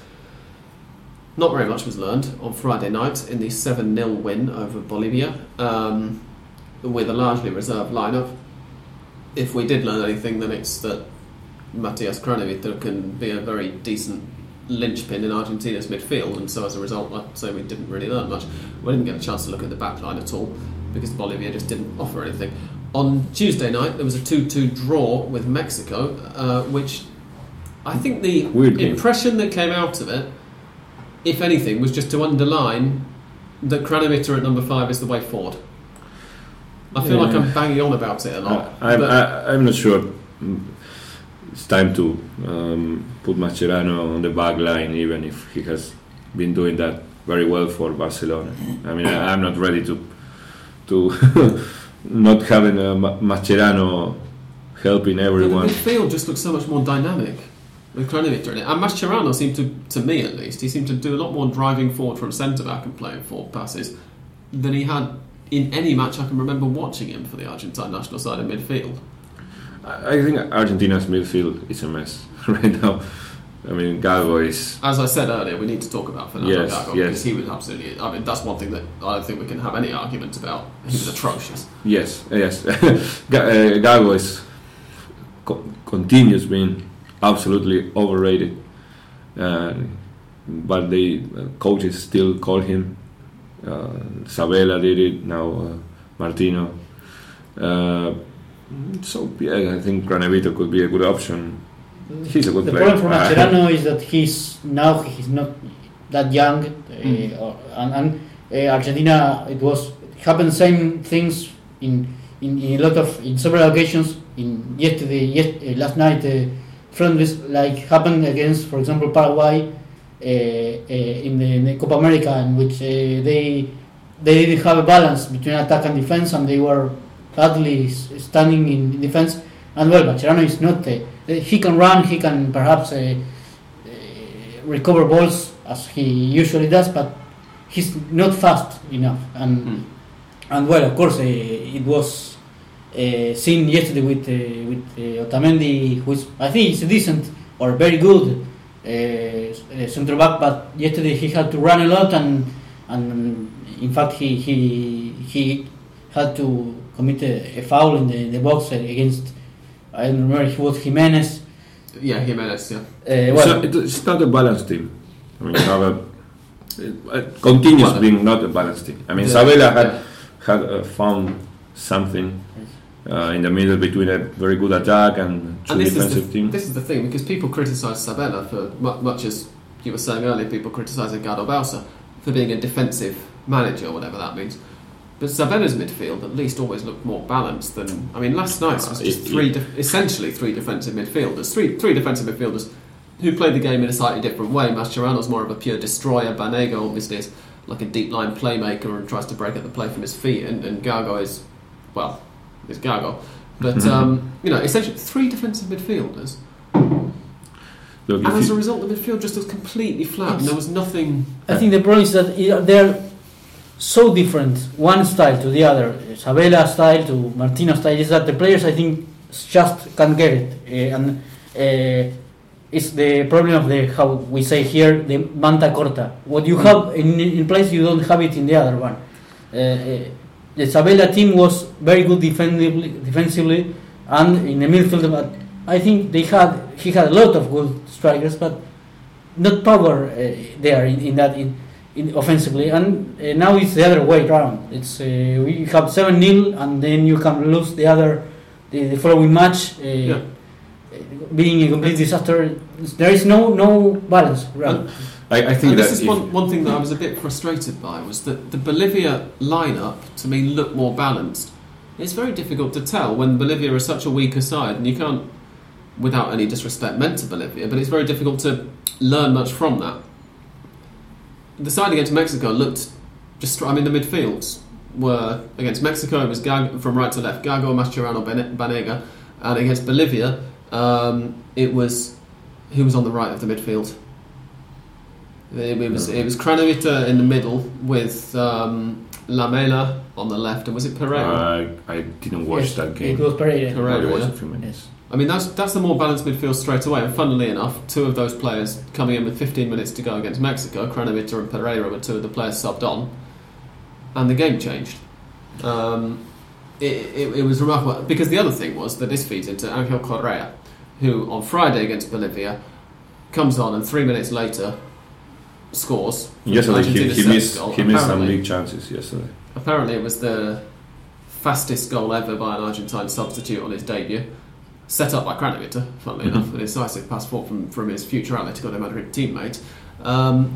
Not very much was learned on Friday night in the 7 0 win over Bolivia um, with a largely reserved lineup. If we did learn anything, then it's that Matias Kranevitter can be a very decent linchpin in Argentina's midfield, and so as a result, I'd say we didn't really learn much. We didn't get a chance to look at the back line at all because Bolivia just didn't offer anything. On Tuesday night, there was a 2 2 draw with Mexico, uh, which I think the impression that came out of it, if anything, was just to underline that Kranevitter at number 5 is the way forward. I feel like I'm banging on about it a lot. I, I'm, I, I'm not sure. It's time to um, put Mascherano on the back line, even if he has been doing that very well for Barcelona. I mean, I, I'm not ready to to not having a Mascherano helping everyone. the midfield just looks so much more dynamic with Kranevitter in it. And Mascherano seemed to, to me at least, he seemed to do a lot more driving forward from centre back and playing forward passes than he had in any match I can remember watching him for the Argentine national side in midfield. I think Argentina's midfield is a mess right now. I mean, Gago is As I said earlier, we need to talk about Fernando Yes, yes. because he was absolutely. I mean, that's one thing that I don't think we can have any argument about. He was atrocious. Yes, yes. Ga- uh, co- continues being absolutely overrated, uh, but the uh, coaches still call him. Uh, Sabella did it now. Uh, Martino. Uh, so yeah, I think Kranevitter could be a good option. He's a good the player. problem for Mascherano is that he's now he's not that young, uh, Mm. or- and, and uh, Argentina it was it happened same things in, in in a lot of in several occasions in yesterday yes, uh, last night uh, friendlies like happened against for example Paraguay uh, uh, in, the, in the Copa America in which uh, they they didn't have a balance between attack and defense and they were badly standing in defense and well Mascherano is not uh, he can run he can perhaps uh, uh, recover balls as he usually does but he's not fast enough and Hmm. and well of course uh, it was uh, seen yesterday with uh, with uh, Otamendi who is I think is a decent or very good uh, centre back but yesterday he had to run a lot and and in fact he he he had to commit a, a foul in the, in the box against I don't remember if it was Jimenez Yeah, Jimenez. Yeah. uh, well, it's, it's not a balanced team. I mean, you have a, it, it continues Well, being not a balanced team. I mean, Yeah, Sabella had yeah. had uh, found something uh, in the middle between a very good attack and two And this is, defensive the, teams. this is the thing because people criticise Sabella for much as you were saying earlier. People criticising Gado Bauza for being a defensive manager, whatever that means. But Sabella's midfield at least always looked more balanced than. I mean, last night's was just it- three, de- essentially three defensive midfielders, three three defensive midfielders who played the game in a slightly different way. Mascherano's more of a pure destroyer. Banega obviously is like a deep line playmaker and tries to break up the play from his feet. And, and Gago is, well, is Gago. But um, you know, essentially three defensive midfielders, Look, and if as a result, the midfield just was completely flat. And there was nothing. I think the problem is that they're so different, one style to the other. Sabella style to Martino style is that the players I think just can't get it, uh, and uh, it's the problem of the how we say here the manta corta. What you have in, in place, you don't have it in the other one. Uh, uh, the Sabella team was very good defensively, defensively, and in the midfield. But I think they had he had a lot of good strikers, but not power there in, in that in offensively and uh, now it's the other way around it's uh, we have 7 nil and then you can lose the other the, the following match uh, Yeah. being a complete disaster. There is no no balance. Right? I, I think And that this is one, one thing that I was a bit frustrated by was that the Bolivia lineup to me looked more balanced. It's very difficult to tell when Bolivia is such a weaker side, and you can't, without any disrespect meant to Bolivia, but it's very difficult to learn much from that. The side against Mexico looked just. I mean, the midfields were against Mexico. It was Gag, from right to left, Gago, Mascherano, Bene- Banega, and against Bolivia, um, it was who was on the right of the midfield. It, it was it was Kranevitter in the middle with um, Lamela on the left, and was it Pereira? I, I didn't watch Yes, that game. It was Pereira. Pereira. I watched yeah. a few minutes. I mean, that's that's the more balanced midfield straight away. And funnily enough, two of those players coming in with 15 minutes to go against Mexico, Kranevitter and Pereira, were two of the players subbed on, and the game changed. Um, it, it, it was remarkable because the other thing was that this feeds into Angel Correa, who on Friday against Bolivia comes on and three minutes later scores. Yesterday he, he missed goal. he missed some big chances yesterday. Apparently, it was the fastest goal ever by an Argentine substitute on his debut. Set up by Kranevitter, funnily Mhm. enough, a decisive pass forward from, from his future Atletico de Madrid teammate. Um,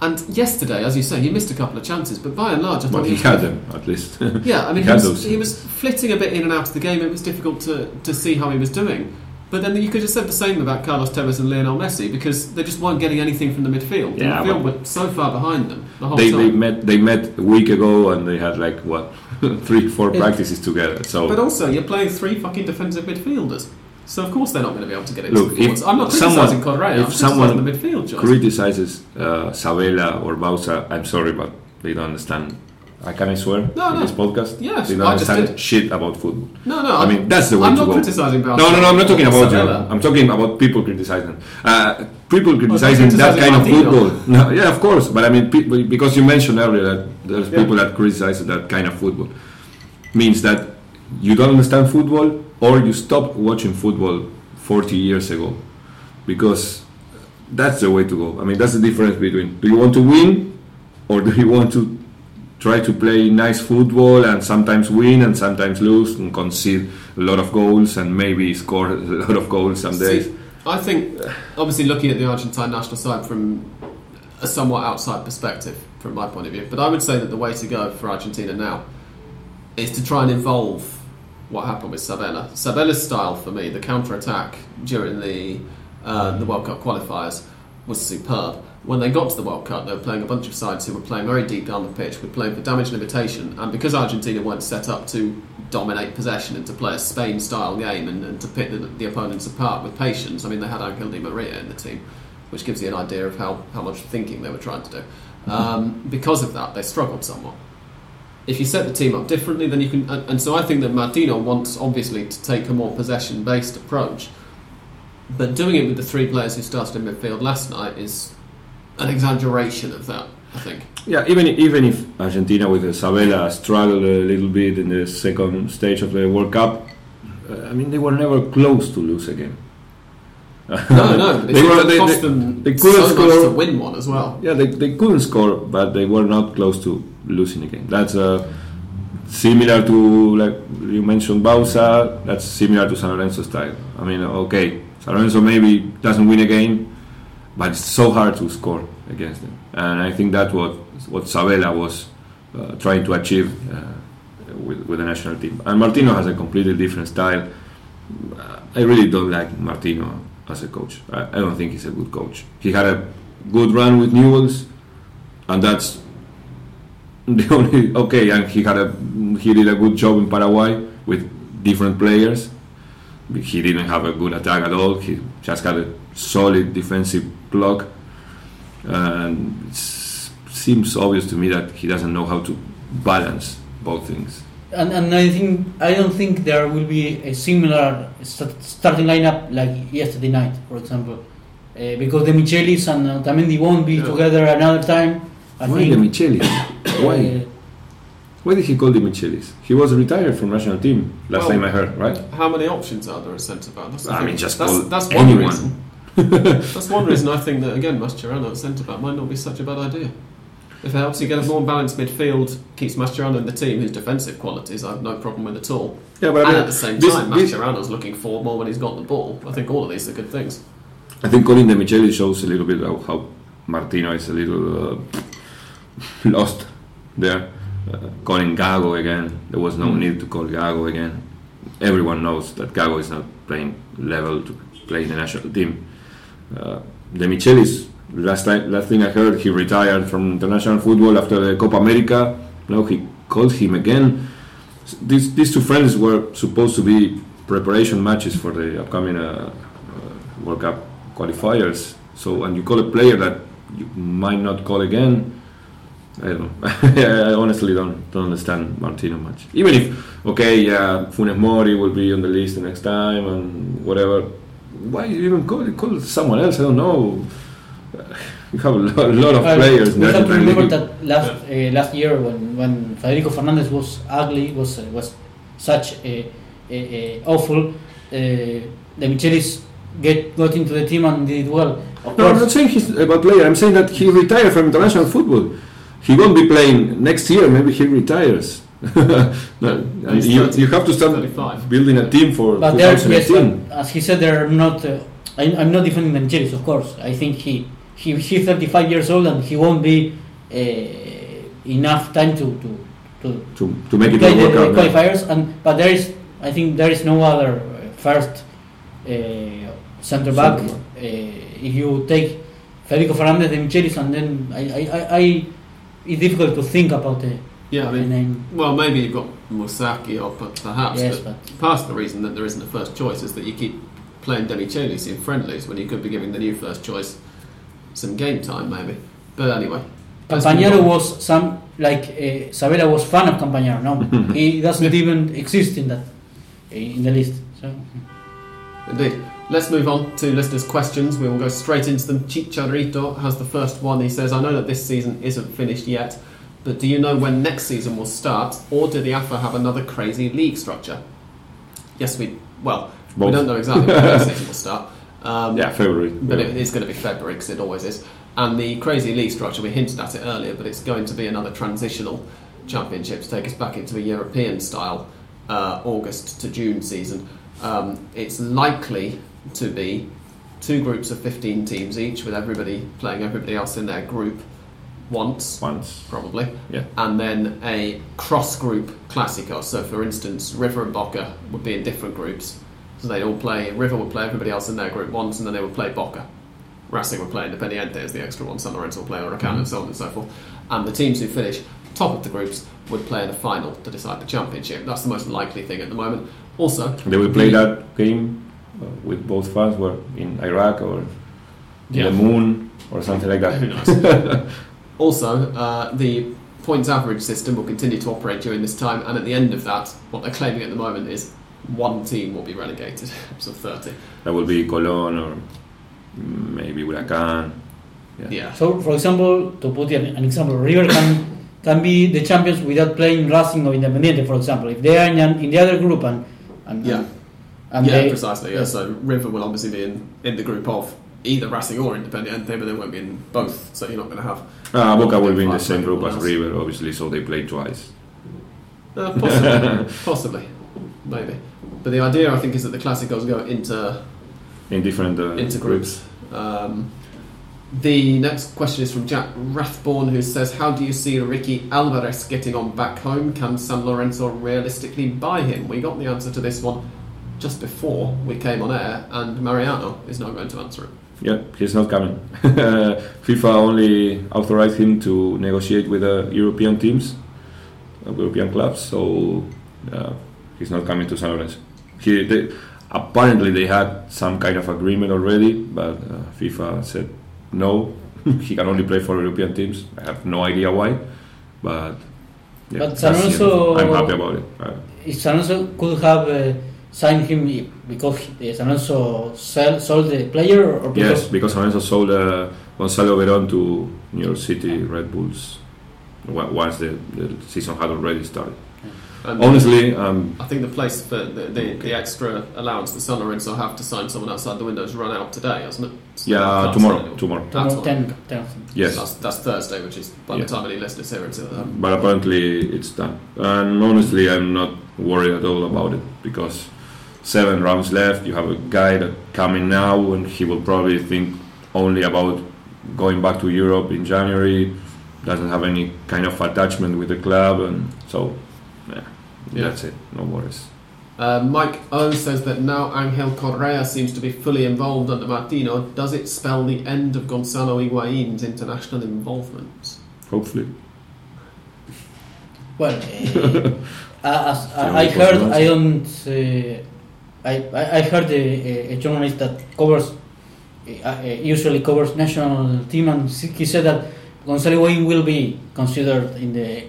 and yesterday, as you say, he missed a couple of chances, but by and large, I thought But he was had them at least. yeah, I mean, He he, was, he was flitting a bit in and out of the game. It was difficult to, to see how he was doing. But then you could have said the same about Carlos Tevez and Lionel Messi because they just weren't getting anything from the midfield. Yeah, the midfield were so far behind them the whole they, time. they met they met a week ago and they had like what three four Yeah. practices together. So But also, you're playing three fucking defensive midfielders. So of course they're not going to be able to get it. Look, if I'm not someone- criticising Correa. if I'm someone the midfield, criticizes uh, Sabella or Bauza, I'm sorry, but they don't understand. I can I swear No, in no. this podcast? Yes, they don't I just understand did. shit about football. no, no. I mean, that's the way I'm to go. I'm not Barca. No, no, no. I'm not talking about you. I'm talking about people criticizing. Uh, people criticizing that kind of football. No, yeah, of course. But I mean, people, because you mentioned earlier that there's Yeah. people that criticize that kind of football, means that you don't understand football or you stopped watching football 40 years ago, because that's the way to go. I mean, that's the difference between do you want to win or do you want to try to play nice football and sometimes win and sometimes lose and concede a lot of goals and maybe score a lot of goals some days. See, I think, obviously, looking at the Argentine national side from a somewhat outside perspective, from my point of view, but I would say that the way to go for Argentina now is to try and evolve what happened with Sabella. Sabella's style, for me, the counter attack during the uh, the World Cup qualifiers was superb. When they got to the World Cup, they were playing a bunch of sides who were playing very deep down the pitch, were playing for damage limitation, and because Argentina weren't set up to dominate possession and to play a Spain style game and, and to pick the, the opponents apart with patience, I mean, they had Angel Di Maria in the team, which gives you an idea of how, how much thinking they were trying to do. Um, because of that, they struggled somewhat. If you set the team up differently, then you can. And, and so I think that Martino wants, obviously, to take a more possession based approach. But doing it with the three players who started in midfield last night is an exaggeration of that, I think. Yeah, even even if Argentina with Sabella struggled a little bit in the second stage of the World Cup, uh, I mean they were never close to lose a game. No, no, They they, were- they- cost they- them they couldn't so score. to win one as well. Yeah, they, they couldn't score, but they were not close to losing a game. That's uh, similar to like you mentioned Bauza. That's similar to San Lorenzo style. I mean, okay, San Lorenzo maybe doesn't win a game, but it's so hard to score against them. And I think that's what what Sabella was uh, trying to achieve uh, with, with the national team. And Martino has a completely different style. I really don't like Martino as a coach. I, I don't think he's a good coach. He had a good run with Newells, and that's the only okay. And he had a he did a good job in Paraguay with different players. He didn't have a good attack at all. He just had a solid defensive block, and it seems obvious to me that he doesn't know how to balance both things. And, and I think I don't think there will be a similar st- starting lineup like yesterday night, for example, uh, because De Michelis and Otamendi won't be Yeah. together another time. I Why think. De Michelis? Why? uh, Why did he call De Michelis? He was retired from national team last Well, time I heard, right? How many options are there at centre back? I mean, just that's, call that's one anyone. Reason. that's one reason I think that again Mascherano at centre back might not be such a bad idea. If it helps you get a more balanced midfield, keeps Mascherano in the team, whose defensive qualities I have no problem with at all. Yeah, but I and at the same this- time, this- Mascherano's looking forward more when he's got the ball. I think all of these are good things. I think Colin De Micheli shows a little bit of how Martino is a little uh, lost there. Uh, calling Gago again, there was no Mm. need to call Gago again. Everyone knows that Gago is not playing level to play in the national team. Uh, De Michelis, last time, last thing I heard, he retired from international football after the Copa America. Now he called him again. These these two friends were supposed to be preparation matches for the upcoming uh, uh, World Cup qualifiers. So, and you call a player that you might not call again. I don't know. I honestly don't don't understand Martino much. Even if okay, yeah, Funes Mori will be on the list the next time and whatever. Why you even call call someone else? I don't know. You have a lot, a lot of Well, players. we have to remember that last uh, last year when, when Federico Fernandez was ugly, was uh, was such a, a, a awful. Uh, De Michelis get got into the team and did well. Of No, I'm not saying he's a bad player. I'm saying that he retired from international football. He won't be playing next year. Maybe he retires. no, you, you have to start 35. building a team for but there, yes, as he said, they're not. Uh, I, I'm not defending De Michelis, of course. I think he, he he's 35 years old and he won't be uh, enough time to to, to to, to make it play the, World the Cup. yeah. qualifiers, and but there is, I think there is no other uh, first uh, center back. Centre Uh, if you take Federico Fernandez, De Michelis, and then I, I, I, I it's difficult to think about the, Yeah, I mean, well, maybe you've got Musacchio or perhaps, Yes, but but part of the reason that there isn't a first choice is that you keep playing Demichelis in friendlies when you could be giving the new first choice some game time, maybe. But anyway, Campagnaro was some like uh, was fan of Campagnaro. No, he doesn't even exist in that in the list. So Indeed. Let's move on to listeners' questions. We will go straight into them. Chicharito has the first one. He says, I know that this season isn't finished yet, but do you know when next season will start, or do the AFA have another crazy league structure? Yes, we. Well, we don't know exactly when next season will start. Um, Yeah, February. But yeah. it is going to be February because it always is. And the crazy league structure, we hinted at it earlier, but it's going to be another transitional championship to take us back into a European style uh, August to June season. Um, it's likely to be two groups of 15 teams each, with everybody playing everybody else in their group once, Once. probably, Yeah. and then a cross group Classico. So, for instance, River and Boca would be in different groups. So they'd all play, River would play everybody else in their group once, and then they would play Boca. Racing would play Independiente as the extra one, San Lorenzo would play Huracan, and so on and so forth. And the teams who finish top of the groups would play in a final to decide the championship. That's the most likely thing at the moment. Also, They will play the- that game uh, with both fans, were in Iraq or Yeah. the moon or something like that. Who knows? also, uh, the points average system will continue to operate during this time, and at the end of that, what they're claiming at the moment is one team will be relegated, so 30. That will be Colón or maybe Huracan. Yeah. Yeah. So, for example, to put an, an example, River can can be the champions without playing Racing or Independiente, for example. If they are in, in the other group and and Yeah. and yeah, they, precisely. Yeah. yes. So River will obviously be in, in the group of either Racing or Independiente, but they won't be in both. So you're not going to have Ah, Boca will be in the same group as. River, obviously, so they play twice. uh, possibly, possibly, maybe. But the idea, I think, is that the Classicos go into In different uh, into groups. Um, the next question is from Jack Rathborn, who says, "How do you see Ricky Alvarez getting on back home? Can San Lorenzo realistically buy him?" We got the answer to this one just before we came on air, and Mariano is now going to answer it. Yeah, he's not coming. FIFA only authorized him to negotiate with the European teams, uh, European clubs. So uh, he's not coming to San Lorenzo. He, they, apparently, they had some kind of agreement already, but uh, FIFA said no. he can only play for European teams. I have no idea why, but yeah, But San Lorenzo- I'm happy about it. Uh, San Lorenzo could have signed him because uh, San Lorenzo sell, sold the player or because yes, because San Lorenzo sold uh, Gonzalo Verón to New York City Red Bulls. wa- once the, the season had already started. And Honestly, um, I think the place for the, the, the extra allowance the Sunderland will have to sign someone outside the windows run out today, hasn't it? So yeah, tomorrow, tomorrow. Tomorrow, That's 10, 10. Yes, That's, that's Thursday, which is by Yeah. the time any listeners hear it. Um, but apparently it's done. And honestly, I'm not worried at all about it because seven rounds left. You have a guy that coming now, and he will probably think only about going back to Europe in January. Doesn't have any kind of attachment with the club, and so yeah, Yeah. that's it. No worries. Uh, Mike O says that now Angel Correa seems to be fully involved under Martino. Does it spell the end of Gonzalo Higuain's international involvement? Hopefully, Well, uh, as Yeah, I, I heard, no. I don't. Uh, I, I I heard a, a journalist that covers, uh, usually covers national team, and he said that Gonzalo Higuain will be considered in the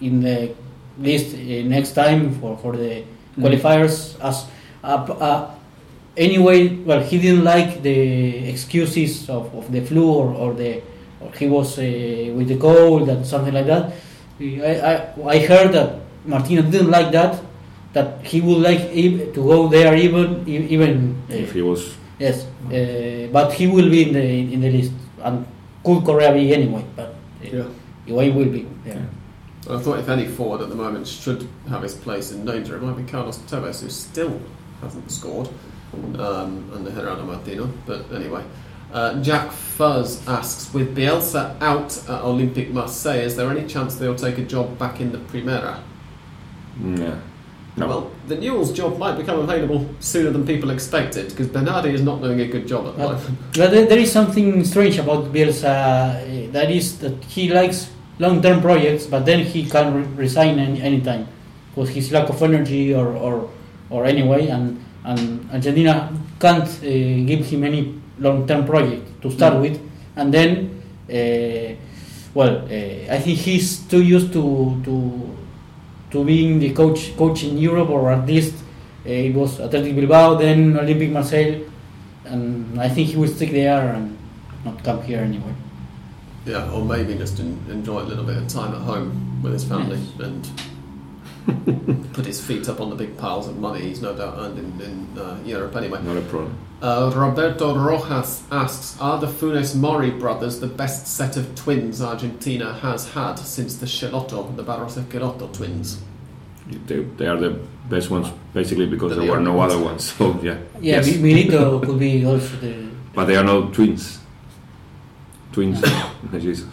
in the list uh, next time for for the qualifiers as uh, uh, anyway. Well, he didn't like the excuses of, of the flu or, or the or he was uh, with the cold and something like that. I, I, I heard that Martino didn't like that. That he would like to go there even e- even uh, if he was yes, uh, but he will be in the in the list and could Korea be anyway. But uh, Higuain will be. Yeah. I thought if any forward at the moment should have his place in danger, it might be Carlos Tevez, who still hasn't scored um, under Gerardo Martino. But anyway, uh, Jack Fuzz asks, with Bielsa out at Olympique Marseille, is there any chance they'll take a job back in the Primera? yeah. No, Well, the Newell's job might become available sooner than people expected because Bernardi is not doing a good job at the moment. But there, is something strange about Bielsa. Uh, that is that he likes long-term projects, but then he can re- resign any anytime because his lack of energy or or, or anyway, and and Argentina can't uh, give him any long-term project to start Mm. with, and then. Uh, well, uh, I think he's too used to to to being the coach coach in Europe, or at least uh, it was Athletic Bilbao, then Olympique Marseille, and I think he will stick there and not come here anyway. Yeah, or maybe just en- enjoy a little bit of time at home with his family and put his feet up on the big piles of money he's no doubt earned in, in uh, Europe anyway. not a problem. Uh, Roberto Rojas asks Are the Funes Mori brothers the best set of twins Argentina has had since the Schelotto, the Barros Schelotto twins? They, they are the best ones basically because They're there were no ones. other ones. So yeah, Yeah, yes. Mi- Milito could be also the. but they are not twins. Twins, Jesus.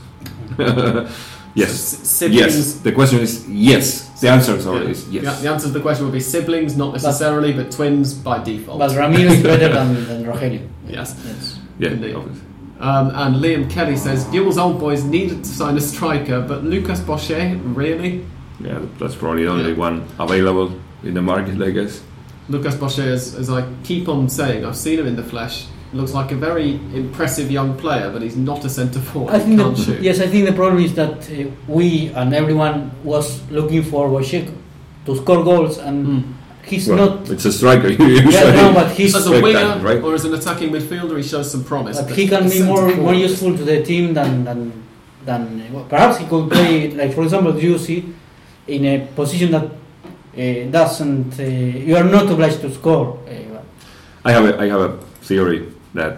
Yes, S- siblings. yes. The question is yes. The answer sorry, is yes. Yeah, the answer to the question would be siblings, not necessarily, but, twins by default. But Ramiro is better than, than Rogelio. yes. Yes. yeah, Indeed. obviously. Um, and Liam Kelly says Newell's old boys needed to sign a striker, but Lucas Boyé, really? yeah, that's probably the only Yeah. one available in the market, I guess. Lucas Boyé, as, as I keep on saying, I've seen him in the flesh. Looks like a very impressive young player, but he's not a centre forward. I He think can't that, shoot. yes, I think the problem is that uh, we and everyone was looking for Wojciech to score goals, and Mm. he's Well, not. It's a striker. Yeah, no, but he's As a Expect winger that, right? or as an attacking midfielder, he shows some promise. But but he can be more centre more useful to the team than than than well, perhaps he could play like for example Juicy in a position that uh, doesn't uh, you are not obliged to score. Uh, I have a, I have a theory that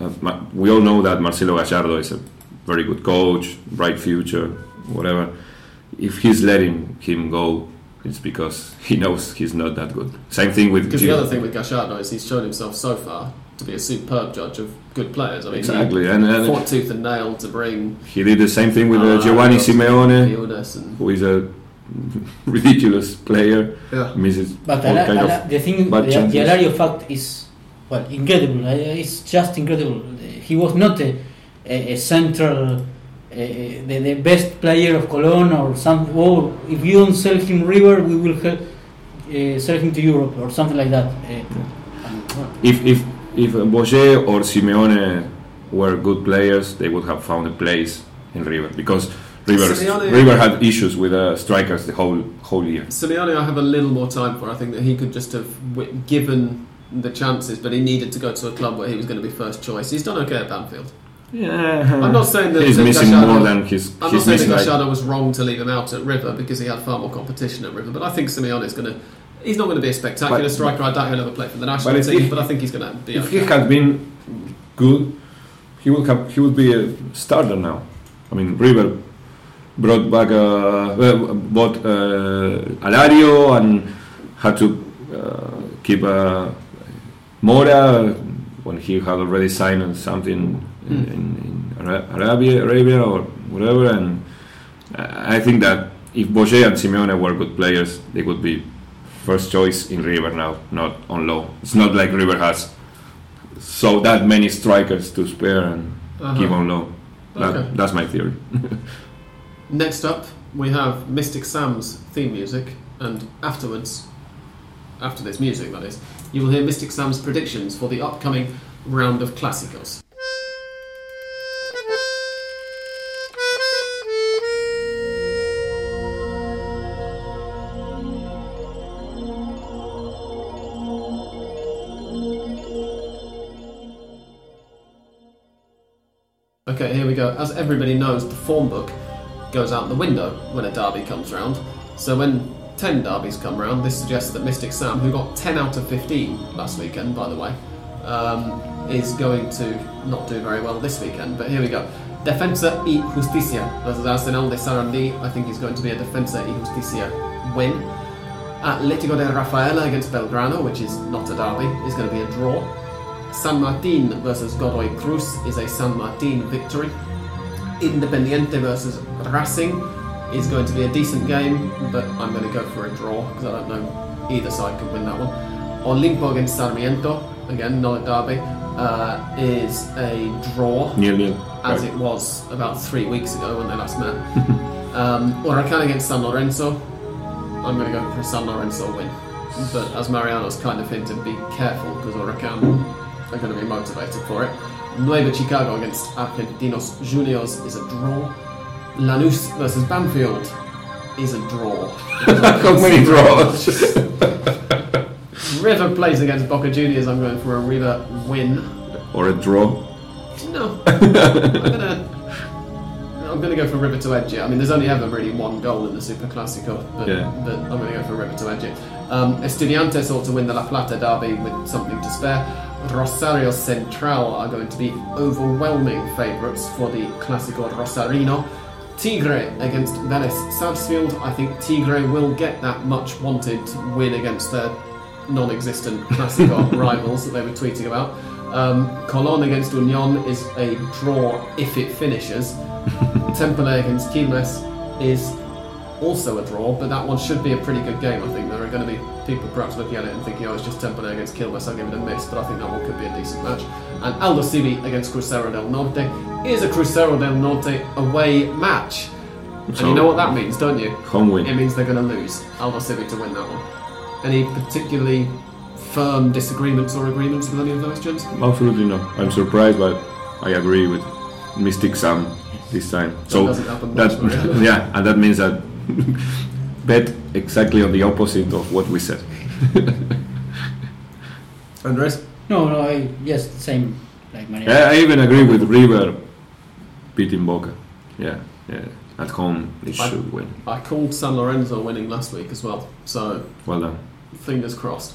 uh, we all know that Marcelo Gallardo is a very good coach, bright future, whatever. If he's letting him go, it's because he knows he's not that good. Same thing with Because the other thing with Gallardo is he's shown himself so far to be a superb judge of good players. I mean, Exactly, and, he and fought tooth and nail to bring he did the same thing with uh, Giovanni Simeone, Iones and who is a ridiculous player, yeah. misses but all Ala- kind Ala- of the thing, the, bad the chances. Alario fact is well incredible. It's just incredible. He was not a, a, a central. Uh, the, the best player of Colón or some. Oh, if you don't sell him River, we will help, uh, sell him to Europe or something like that. Uh, If if if Boyé or Simeone were good players, they would have found a place in River because River Simeone- River had issues with uh, strikers the whole whole year. Simeone, I have a little more time for. I think that he could just have w- given the chances, but he needed to go to a club where he was going to be first choice. He's done okay at Banfield. Yeah, I'm not saying that he's that missing Gallardo- more than he's. I'm not saying missing that like, was wrong to leave him out at River because he had far more competition at River, but I think Simeone is going to. He's not going to be a spectacular But- striker. I doubt he'll ever play for the national But team, he- but I think he's going to be. if okay. he had been good, he would have. He would be a starter now. I mean, River brought back uh, uh, bought uh, Alario and had to uh, keep uh, Mora when he had already signed something in, Mm. in, in Arabia, Arabia or whatever. And I think that if Boyé and Simeone were good players, they would be first choice in River now, not on low. It's not like River has so that many strikers to spare and Uh-huh. keep on low. That, Okay. That's my theory. Next up, we have Mystic Sam's theme music, and afterwards, after this music, that is, you will hear Mystic Sam's predictions for the upcoming round of Clásicos. Okay, here we go. As everybody knows, the form book goes out the window when a derby comes round. So when 10 derbies come round, this suggests that Mystic Sam, who got 10 out of 15 last weekend, by the way, um, is going to not do very well this weekend. But here we go. Defensa y Justicia versus Arsenal de Sarandí. I think he's going to be a Defensa y Justicia win. Atletico de Rafaela against Belgrano, which is not a derby, is going to be a draw. San Martin versus Godoy Cruz is a San Martin victory. Independiente versus Racing is going to be a decent game, but I'm going to go for a draw because I don't know either side could win that one. Olimpo against Sarmiento, again, not a derby, uh, is a draw Nil nil. as it was about three weeks ago when they last met. um, Huracan against San Lorenzo. I'm going to go for a San Lorenzo win. But as Mariano's kind of hinted, be careful because Huracan are going to be motivated for it. Nueva Chicago against Argentinos Juniors is a draw. Lanús versus Banfield is a draw. How many draws? River plays against Boca Juniors. I'm going for a River win. or a draw? No, I'm gonna. I'm gonna go for River to edge it. I mean, there's only ever really one goal in the Super Classico, but, Yeah. but I'm gonna go for River to edge it. Um, Estudiantes ought to win the La Plata derby with something to spare. Rosario Central are going to be overwhelming favourites for the Classico Rosarino. Tigre against Vélez Sarsfield. I think Tigre will get that much wanted win against their non-existent Classico rivals that they were tweeting about. Um, Colón against Union is a draw if it finishes. Temperley against Quilmes is also a draw, but that one should be a pretty good game. I think there are going to be people perhaps looking at it and thinking, "Oh, it's just Temperley against Quilmes." I'll give it a miss, but I think that one could be a decent match. And Aldosivi against Crucero del Norte is a Crucero del Norte away match, and So- you know what that means, don't you? Home win. It means they're going to lose. Aldosivi to win that one. Any particularly firm disagreements or agreements with any of those, gents? Absolutely no. I'm surprised, but I agree with Mystic Sam this time. That So doesn't happen much, that Mariano. yeah, and that means that bet exactly on the opposite of what we said. Andres? No, no, I, yes, same like Maria. Yeah, I even agree with River beating Boca. Yeah, yeah. At home, they I- should win. I called San Lorenzo winning last week as well, so Well done. fingers crossed.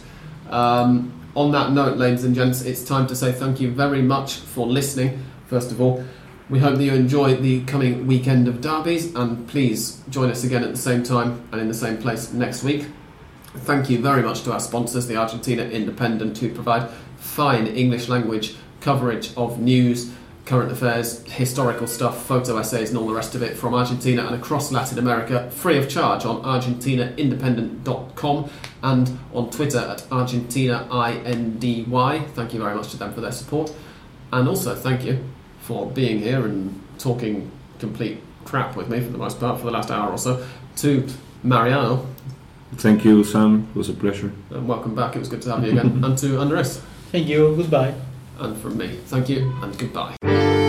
Um, on that note, ladies and gents, it's time to say thank you very much for listening. First of all, we hope that you enjoy the coming weekend of derbies, and please join us again at the same time and in the same place next week. Thank you very much to our sponsors, the Argentina Independent, who provide fine English language coverage of news, current affairs, historical stuff, photo essays, and all the rest of it from Argentina and across Latin America, free of charge on ArgentinaIndependent.com and on Twitter at ArgentinaIndy. Thank you very much to them for their support. And also, thank you for being here and talking complete crap with me for the most part for the last hour or so. To Mariano, Thank you, Sam. It was a pleasure. and welcome back. It was good to have you again. and to Andres. Thank you. Goodbye. And from me, thank you and goodbye.